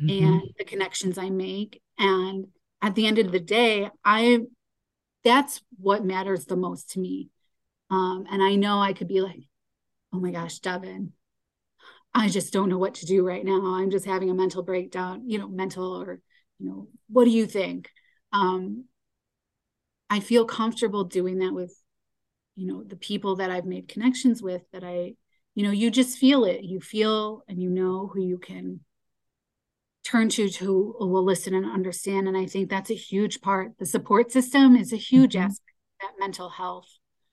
mm-hmm. and the connections I make. And at the end of the day, I that's what matters the most to me. Um, and I know I could be like, oh my gosh, Devon, I just don't know what to do right now. I'm just having a mental breakdown, you know, mental or, you know, what do you think? Um, I feel comfortable doing that with you know the people that i've made connections with that i you know you just feel it you feel and you know who you can turn to to will listen and understand and i think that's a huge part the support system is a huge mm-hmm. aspect of that mental health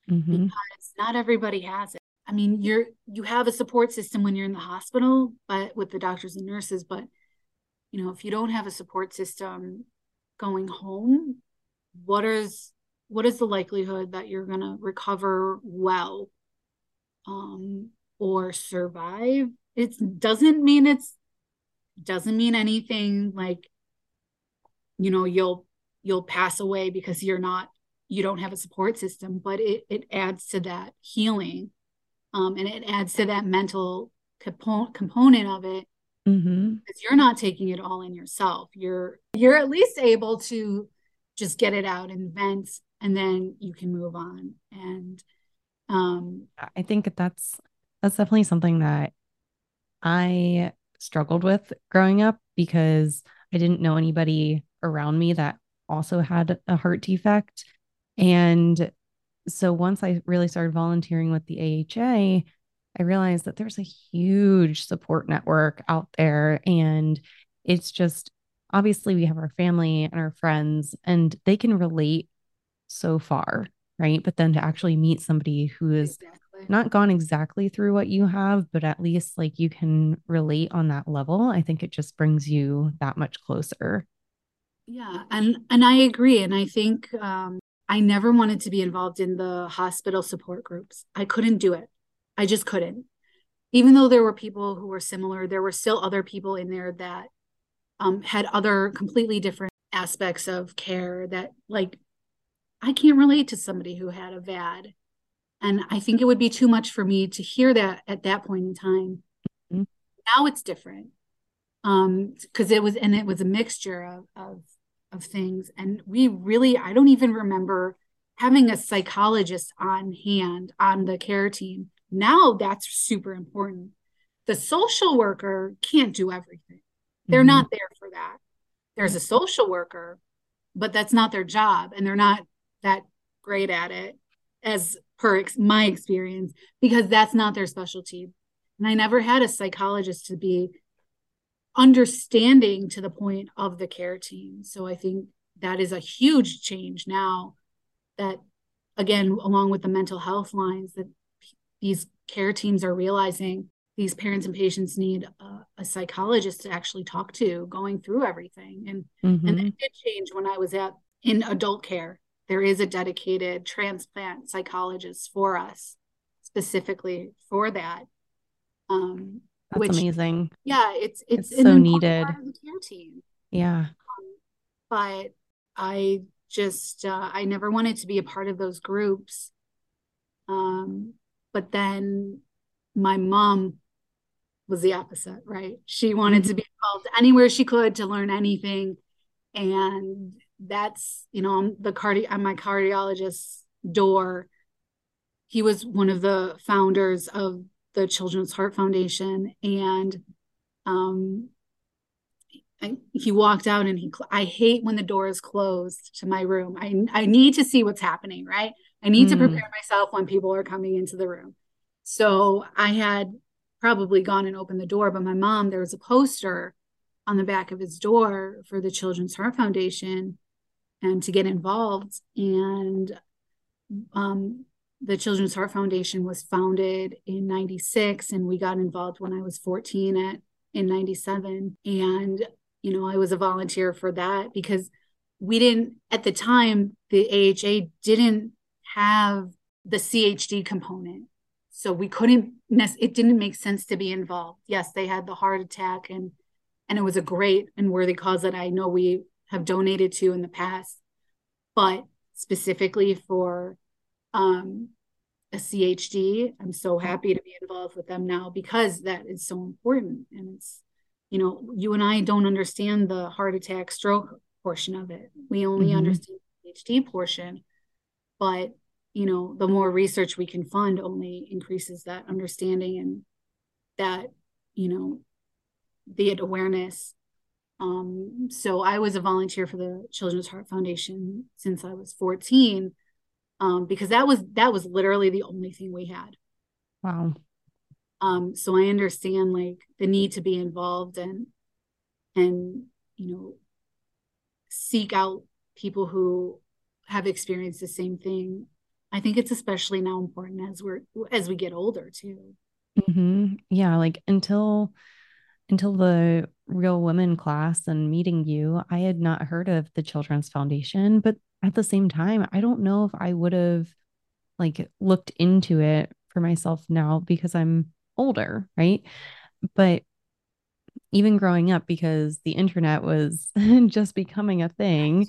mm-hmm. because not everybody has it i mean you're you have a support system when you're in the hospital but with the doctors and nurses but you know if you don't have a support system going home what is what is the likelihood that you're going to recover well um, or survive it doesn't mean it's doesn't mean anything like you know you'll you'll pass away because you're not you don't have a support system but it it adds to that healing. Um, and it adds to that mental compo- component of it. Mm-hmm. because you're not taking it all in yourself. You're you're at least able to just get it out and vent and then you can move on. And um i think that's that's definitely something that i struggled with growing up because i didn't know anybody around me that also had a heart defect and so once i really started volunteering with the aha i realized that there's a huge support network out there and it's just obviously we have our family and our friends and they can relate so far right? But then to actually meet somebody who is exactly. Not gone exactly through what you have, but at least like you can relate on that level, I think it just brings you that much closer. Yeah, and and I agree, and I think um, I never wanted to be involved in the hospital support groups. I couldn't do it. I just couldn't. Even though there were people who were similar, there were still other people in there that um, had other completely different aspects of care that like I can't relate to somebody who had a VAD. And I think it would be too much for me to hear that at that point in time. Mm-hmm. Now it's different. Um, because it was and it was a mixture of, of of things. And we really, I don't even remember having a psychologist on hand on the care team. Now that's super important. The social worker can't do everything. They're mm-hmm. not there for that. There's a social worker, but that's not their job. And they're not that great at it as per ex- my experience because that's not their specialty. And I never had a psychologist to be understanding to the point of the care team. So I think that is a huge change now that again along with the mental health lines that these care teams are realizing these parents and patients need a, a psychologist to actually talk to going through everything and mm-hmm. and that did change when i was at in adult care there is a dedicated transplant psychologist for us specifically for that um that's which, amazing yeah it's it's, it's so needed yeah um, but i just uh, i never wanted to be a part of those groups um but then my mom was the opposite, right? She wanted mm-hmm. to be involved anywhere she could to learn anything. And that's, you know, I'm the cardi on my cardiologist's door. He was one of the founders of the Children's Heart Foundation. And um I, he walked out and he I hate when the door is closed to my room. I I need to see what's happening, right? I need mm. to prepare myself when people are coming into the room. So I had probably gone and opened the door. But my mom, there was a poster on the back of his door for the Children's Heart Foundation and to get involved. And um, the Children's Heart Foundation was founded in 96 and we got involved when I was 14 at in 97 and you know I was a volunteer for that because we didn't at the time the AHA didn't have the CHD component. So we couldn't it didn't make sense to be involved. Yes they had the heart attack and and it was a great and worthy cause that i know we have donated to in the past but specifically for um a chd i'm so happy to be involved with them now because that is so important and it's you know you and i don't understand the heart attack stroke portion of it we only mm-hmm. understand the hd portion but you know the more research we can fund only increases that understanding and that you know the awareness um, so i was a volunteer for the children's heart foundation since i was 14 um, because that was that was literally the only thing we had wow um, so i understand like the need to be involved and and you know seek out people who have experienced the same thing I think it's especially now important as we're as we get older too. Mm-hmm. Yeah, like until until the real women class and meeting you, I had not heard of the Children's Foundation, but at the same time, I don't know if I would have like looked into it for myself now because I'm older, right? But even growing up because the internet was [laughs] just becoming a thing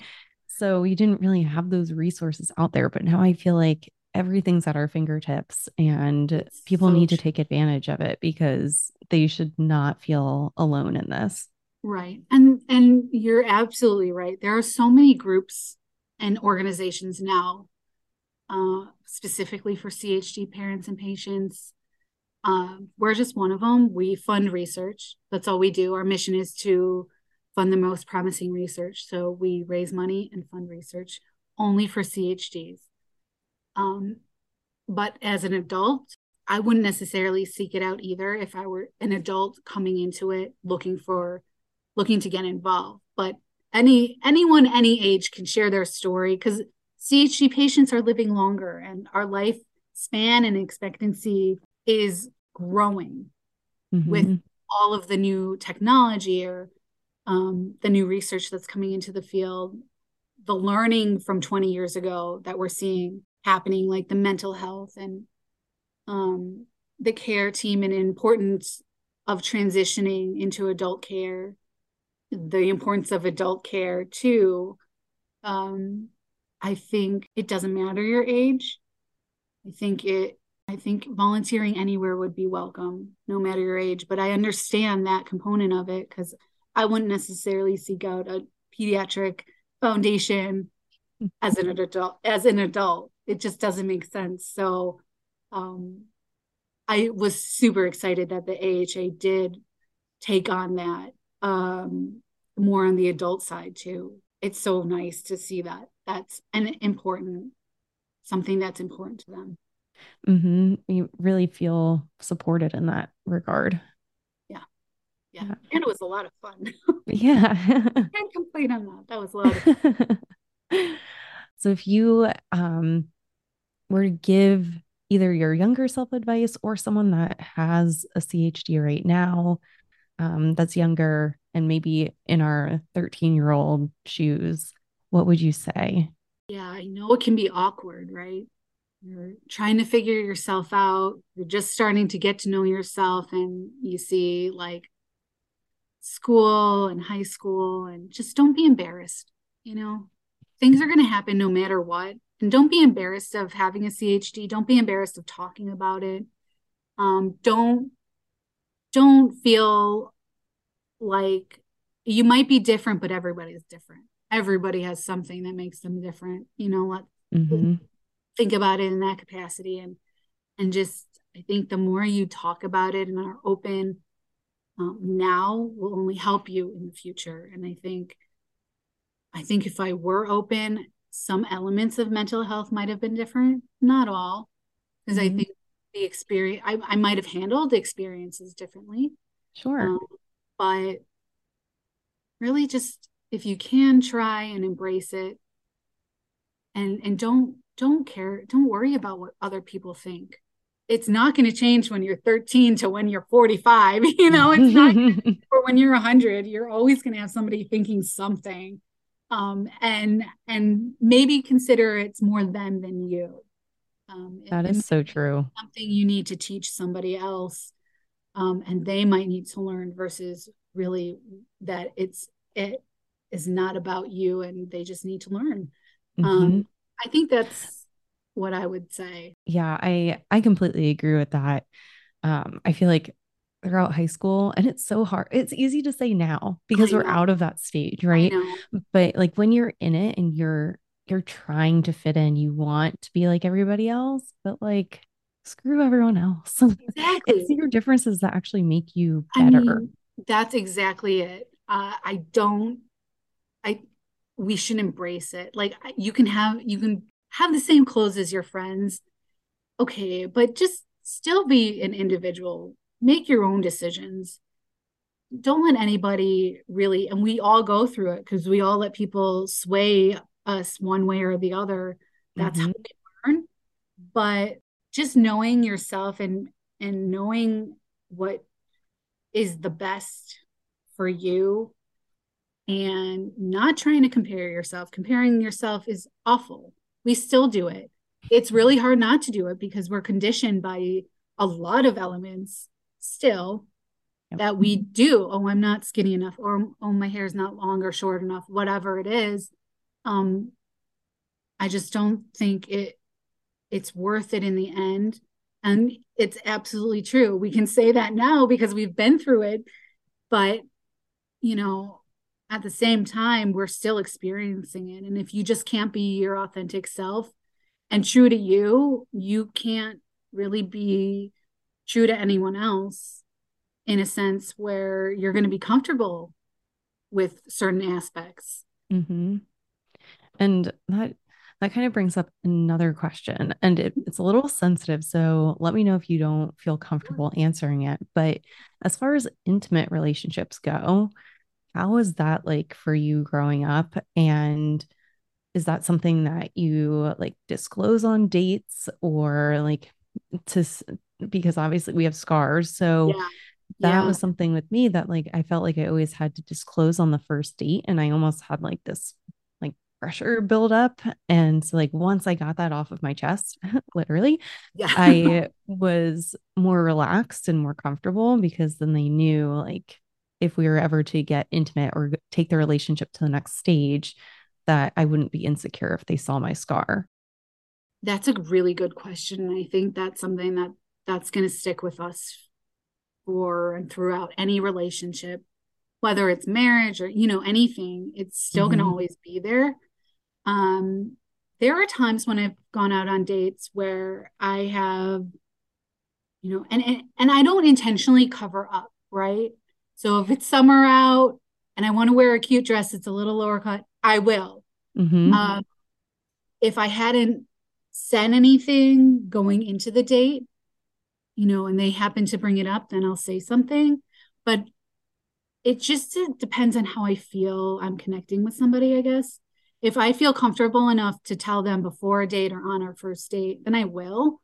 so we didn't really have those resources out there. But now I feel like everything's at our fingertips and people so need to take advantage of it because they should not feel alone in this. Right. And and you're absolutely right. There are so many groups and organizations now uh, specifically for CHD parents and patients. Uh, we're just one of them. We fund research. That's all we do. Our mission is to fund the most promising research. So we raise money and fund research only for CHDs. Um, but as an adult, I wouldn't necessarily seek it out either if I were an adult coming into it looking for looking to get involved. But any anyone any age can share their story because CHD patients are living longer and our life span and expectancy is growing mm-hmm. with all of the new technology or um, the new research that's coming into the field, the learning from 20 years ago that we're seeing happening, like the mental health and um, the care team and importance of transitioning into adult care, the importance of adult care too. Um, I think it doesn't matter your age. I think it I think volunteering anywhere would be welcome, no matter your age. But I understand that component of it because I wouldn't necessarily seek out a pediatric foundation as an adult. As an adult, it just doesn't make sense. So, um, I was super excited that the AHA did take on that um, more on the adult side too. It's so nice to see that. That's an important something that's important to them. Mm-hmm. You really feel supported in that regard. Yeah. Yeah. yeah. And it was a lot of fun. [laughs] yeah. Can't complain on that. That was a lot of [laughs] so if you um were to give either your younger self advice or someone that has a CHD right now um, that's younger and maybe in our 13 year old shoes, what would you say? Yeah, I know it can be awkward, right? You're trying to figure yourself out. You're just starting to get to know yourself, and you see like school and high school, and just don't be embarrassed. You know, things are going to happen no matter what. And don't be embarrassed of having a CHD. Don't be embarrassed of talking about it. Um, don't don't feel like you might be different, but everybody's different everybody has something that makes them different you know let mm-hmm. think about it in that capacity and and just i think the more you talk about it and are open um, now will only help you in the future and i think i think if i were open some elements of mental health might have been different not all because mm-hmm. i think the experience I, I might have handled the experiences differently sure. um, but really just if you can try and embrace it and and don't don't care don't worry about what other people think. It's not going to change when you're 13 to when you're 45 [laughs] you know it's not [laughs] or when you're 100 you're always going to have somebody thinking something um, and and maybe consider it's more them than you. Um, that is so true. something you need to teach somebody else um, and they might need to learn versus really that it's it is not about you and they just need to learn. Um, mm-hmm. um, i think that's what i would say. Yeah i i completely agree with that. Um, i feel like throughout high school and it's so hard it's easy to say now because we're out of that stage right but like when you're in it and you're you're trying to fit in you want to be like everybody else but like screw everyone else [laughs] exactly it's your differences that actually make you better I mean, that's exactly it uh, i don't I we should embrace it. Like you can have you can have the same clothes as your friends. Okay, but just still be an individual. Make your own decisions. Don't let anybody really and we all go through it because we all let people sway us one way or the other. That's mm-hmm. how we learn. But just knowing yourself and and knowing what is the best for you and not trying to compare yourself. Comparing yourself is awful. We still do it. It's really hard not to do it because we're conditioned by a lot of elements still yep. that we do. Oh, I'm not skinny enough, or oh, my hair is not long or short enough, whatever it is. Um, I just don't think it it's worth it in the end. And it's absolutely true. We can say that now because we've been through it, but you know, at the same time we're still experiencing it and if you just can't be your authentic self and true to you you can't really be true to anyone else in a sense where you're going to be comfortable with certain aspects mm-hmm. and that that kind of brings up another question and it, it's a little sensitive so let me know if you don't feel comfortable answering it but as far as intimate relationships go how was that like for you growing up? And is that something that you like disclose on dates or like to because obviously we have scars so yeah. that yeah. was something with me that like i felt like i always had to disclose on the first date and i almost had like this like pressure build up and so like once i got that off of my chest [laughs] literally yeah i was more relaxed and more comfortable because then they knew like if we were ever to get intimate or take the relationship to the next stage that I wouldn't be insecure if they saw my scar? That's a really good question. I think that's something that that's going to stick with us for and throughout any relationship, whether it's marriage or you know anything. It's still mm-hmm. going to always be there. Um, there are times when I've gone out on dates where I have, you know, and and, and I don't intentionally cover up, right? So if it's summer out and I want to wear a cute dress, it's a little lower cut. I will. Mm-hmm. Uh, if I hadn't said anything going into the date, you know, and they happen to bring it up, then I'll say something. But it just it depends on how I feel I'm connecting with somebody, I guess. If I feel comfortable enough to tell them before a date or on our first date, then I will.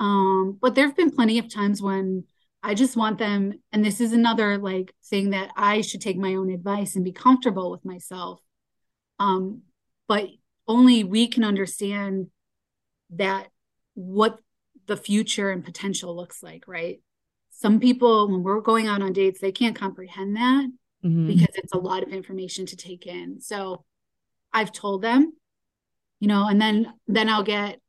Um, but there have been plenty of times when I just want them, and this is another like thing that I should take my own advice and be comfortable with myself um, but only we can understand that what the future and potential looks like, right? Some people, when we're going out on dates, they can't comprehend that mm-hmm. because it's a lot of information to take in. So I've told them, you know, and then then I'll get,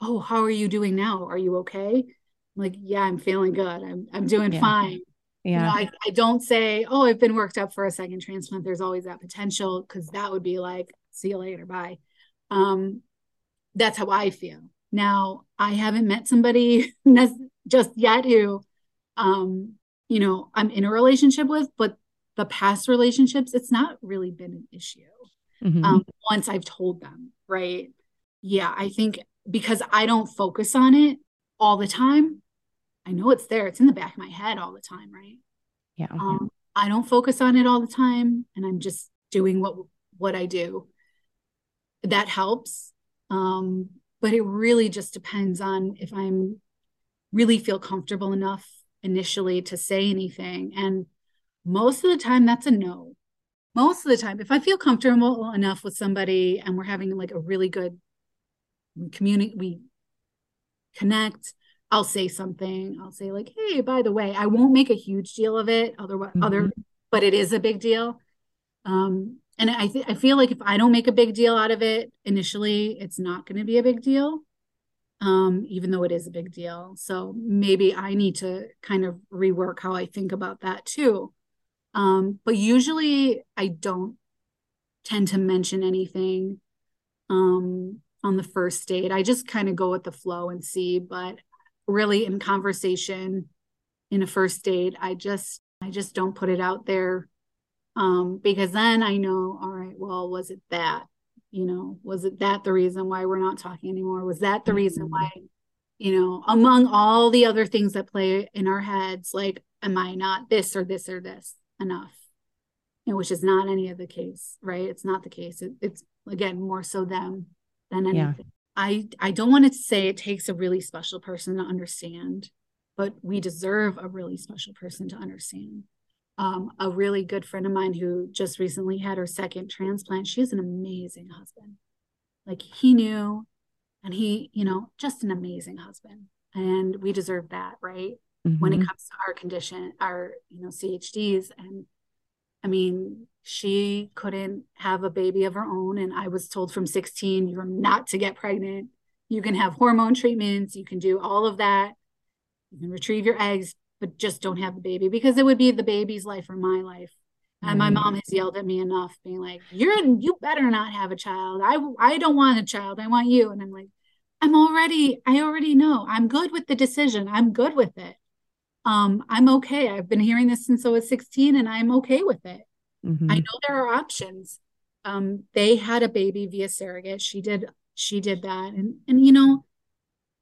oh, how are you doing now? Are you okay? I'm like, yeah, I'm feeling good. I'm I'm doing yeah. fine. Yeah. You know, I, I don't say, oh, I've been worked up for a second transplant. There's always that potential because that would be like, see you later, bye. Um, that's how I feel. Now, I haven't met somebody [laughs] just yet who, um, you know, I'm in a relationship with, but the past relationships, it's not really been an issue. Mm-hmm. Um, once I've told them, right? Yeah, I think because I don't focus on it all the time, I know it's there. It's in the back of my head all the time, right? Yeah. Um, I don't focus on it all the time, and I'm just doing what what I do. That helps, um, but it really just depends on if I'm really feel comfortable enough initially to say anything. And most of the time, that's a no. Most of the time, if I feel comfortable enough with somebody and we're having like a really good community, we connect I'll say something. I'll say like, "Hey, by the way, I won't make a huge deal of it, other mm-hmm. other, but it is a big deal." Um, and I th- I feel like if I don't make a big deal out of it initially, it's not going to be a big deal, um, even though it is a big deal. So maybe I need to kind of rework how I think about that too. Um, but usually, I don't tend to mention anything um, on the first date. I just kind of go with the flow and see. But really in conversation in a first date i just i just don't put it out there um, because then i know all right well was it that you know was it that the reason why we're not talking anymore was that the reason mm-hmm. why you know among all the other things that play in our heads like am i not this or this or this enough know, which is not any of the case right it's not the case it, it's again more so them than anything yeah. I I don't want to say it takes a really special person to understand, but we deserve a really special person to understand. Um, a really good friend of mine who just recently had her second transplant. She has an amazing husband. Like he knew, and he, you know, just an amazing husband. And we deserve that, right? Mm-hmm. When it mm-hmm. comes to our condition, our, you know, CHDs. And I mean, she couldn't have a baby of her own. And I was told from 16, you're not to get pregnant. You can have hormone treatments, you can do all of that. You can retrieve your eggs, but just don't have the baby because it would be the baby's life or my life. Mm. And my mom has yelled at me enough, being like, You're you better not have a child. I I don't want a child. I want you. And I'm like, I'm already, I already know. I'm good with the decision. I'm good with it. Um, I'm okay. I've been hearing this since I was 16 and I'm okay with it. Mm-hmm. I know there are options. Um, they had a baby via surrogate. She did she did that, and and you know,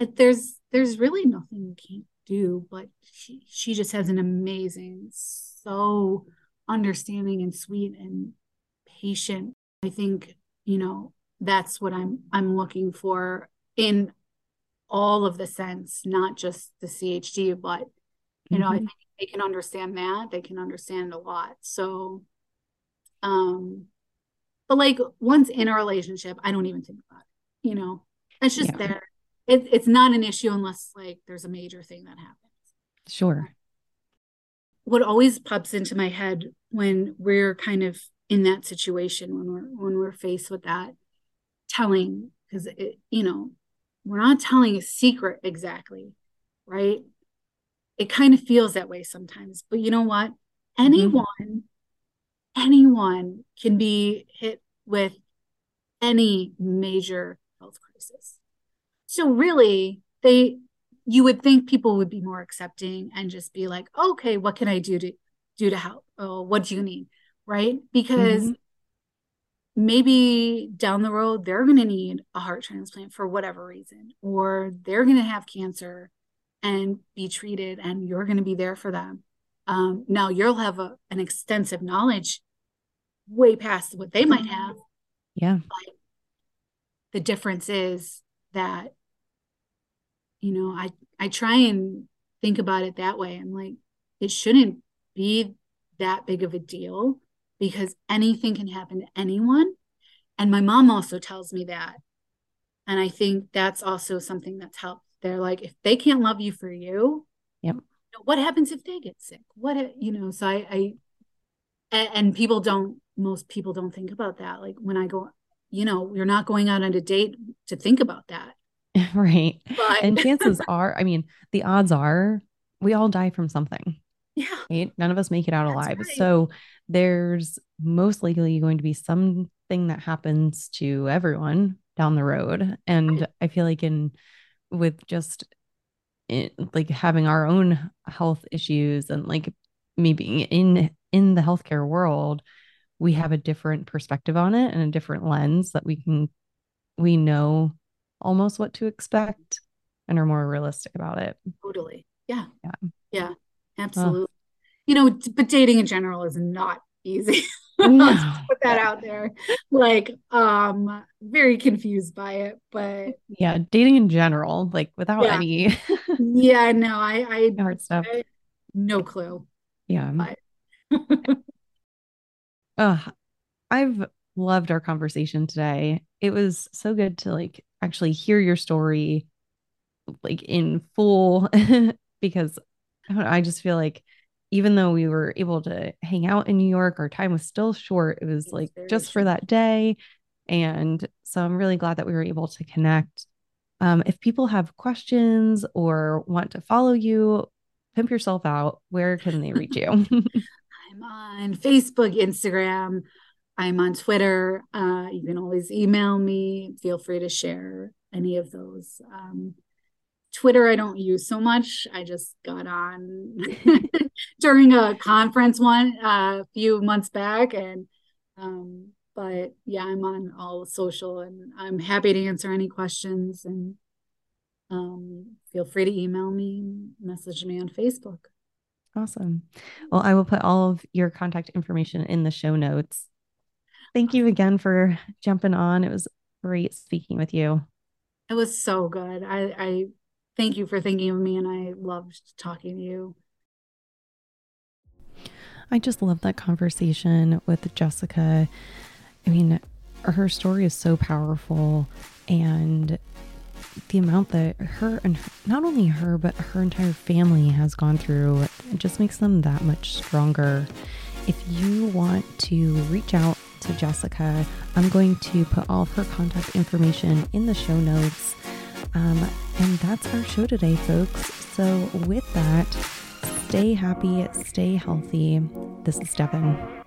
there's there's really nothing you can't do. But she she just has an amazing, so understanding and sweet and patient. I think you know that's what I'm I'm looking for in all of the sense, not just the CHD, but you know, mm-hmm. I think they can understand that. They can understand a lot. So um but like once in a relationship, I don't even think about it, you know. It's just yeah. there. It, it's not an issue unless like there's a major thing that happens. Sure. What always pops into my head when we're kind of in that situation when we're when we're faced with that telling because it you know we're not telling a secret exactly right it kind of feels that way sometimes but you know what mm-hmm. anyone mm-hmm. anyone can be hit with any major health crisis so really they you would think people would be more accepting and just be like okay what can i do to do to help? Oh what do you need? Right? Because mm-hmm. maybe down the road they're going to need a heart transplant for whatever reason or they're going to have cancer and be treated and you're going to be there for them. Um, now you'll have a, an extensive knowledge way past what they might have. Yeah. But the difference is that you know i i try and think about it that way i'm like it shouldn't be that big of a deal because anything can happen to anyone. And my mom also tells me that. And I think that's also something that's helped. They're like, if they can't love you for you, yep. what happens if they get sick? What, you know, so I, I, and people don't, most people don't think about that. Like when I go, you know, you're not going out on a date to think about that. [laughs] right. But- and chances [laughs] are, I mean, the odds are we all die from something. Yeah. Right? None of us make it out That's alive. Right. So there's most likely going to be something that happens to everyone down the road. And right. I feel like in with just it, like having our own health issues and like maybe in in the healthcare world, we have a different perspective on it and a different lens that we can we know almost what to expect and are more realistic about it. Totally. Yeah. Yeah. Yeah. Absolutely. You know, but dating in general is not easy. [laughs] No. put that out there. Like, um, very confused by it, but yeah, dating in general, like without yeah. any [laughs] Yeah, no, I I hard stuff. I, no clue. Yeah. uh, [laughs] I've loved our conversation today. It was so good to like actually hear your story like in full [laughs] because I, know, I just feel like even though we were able to hang out in New York, our time was still short. It was like just short. for that day. And so I'm really glad that we were able to connect. Um, if people have questions or want to follow you, pimp yourself out, where can they reach you? [laughs] I'm on Facebook, Instagram. I'm on Twitter. Uh, you can always email me. Feel free to share any of those. Um, Twitter, I don't use so much. I just got on [laughs] during a conference one uh, a few months back, and um, but yeah, I'm on all social, and I'm happy to answer any questions. And um, feel free to email me, message me on Facebook. Awesome. Well, I will put all of your contact information in the show notes. Thank you again for jumping on. It was great speaking with you. It was so good. I, I thank you for thinking of me and I loved talking to you. I just love that conversation with Jessica. I mean, her story is so powerful and the amount that her and not only her but her entire family has gone through it just makes them that much stronger. If you want to reach out to Jessica, I'm going to put all of her contact information in the show notes. Um, and that's our show today, folks. So, with that, stay happy, stay healthy. This is Devon.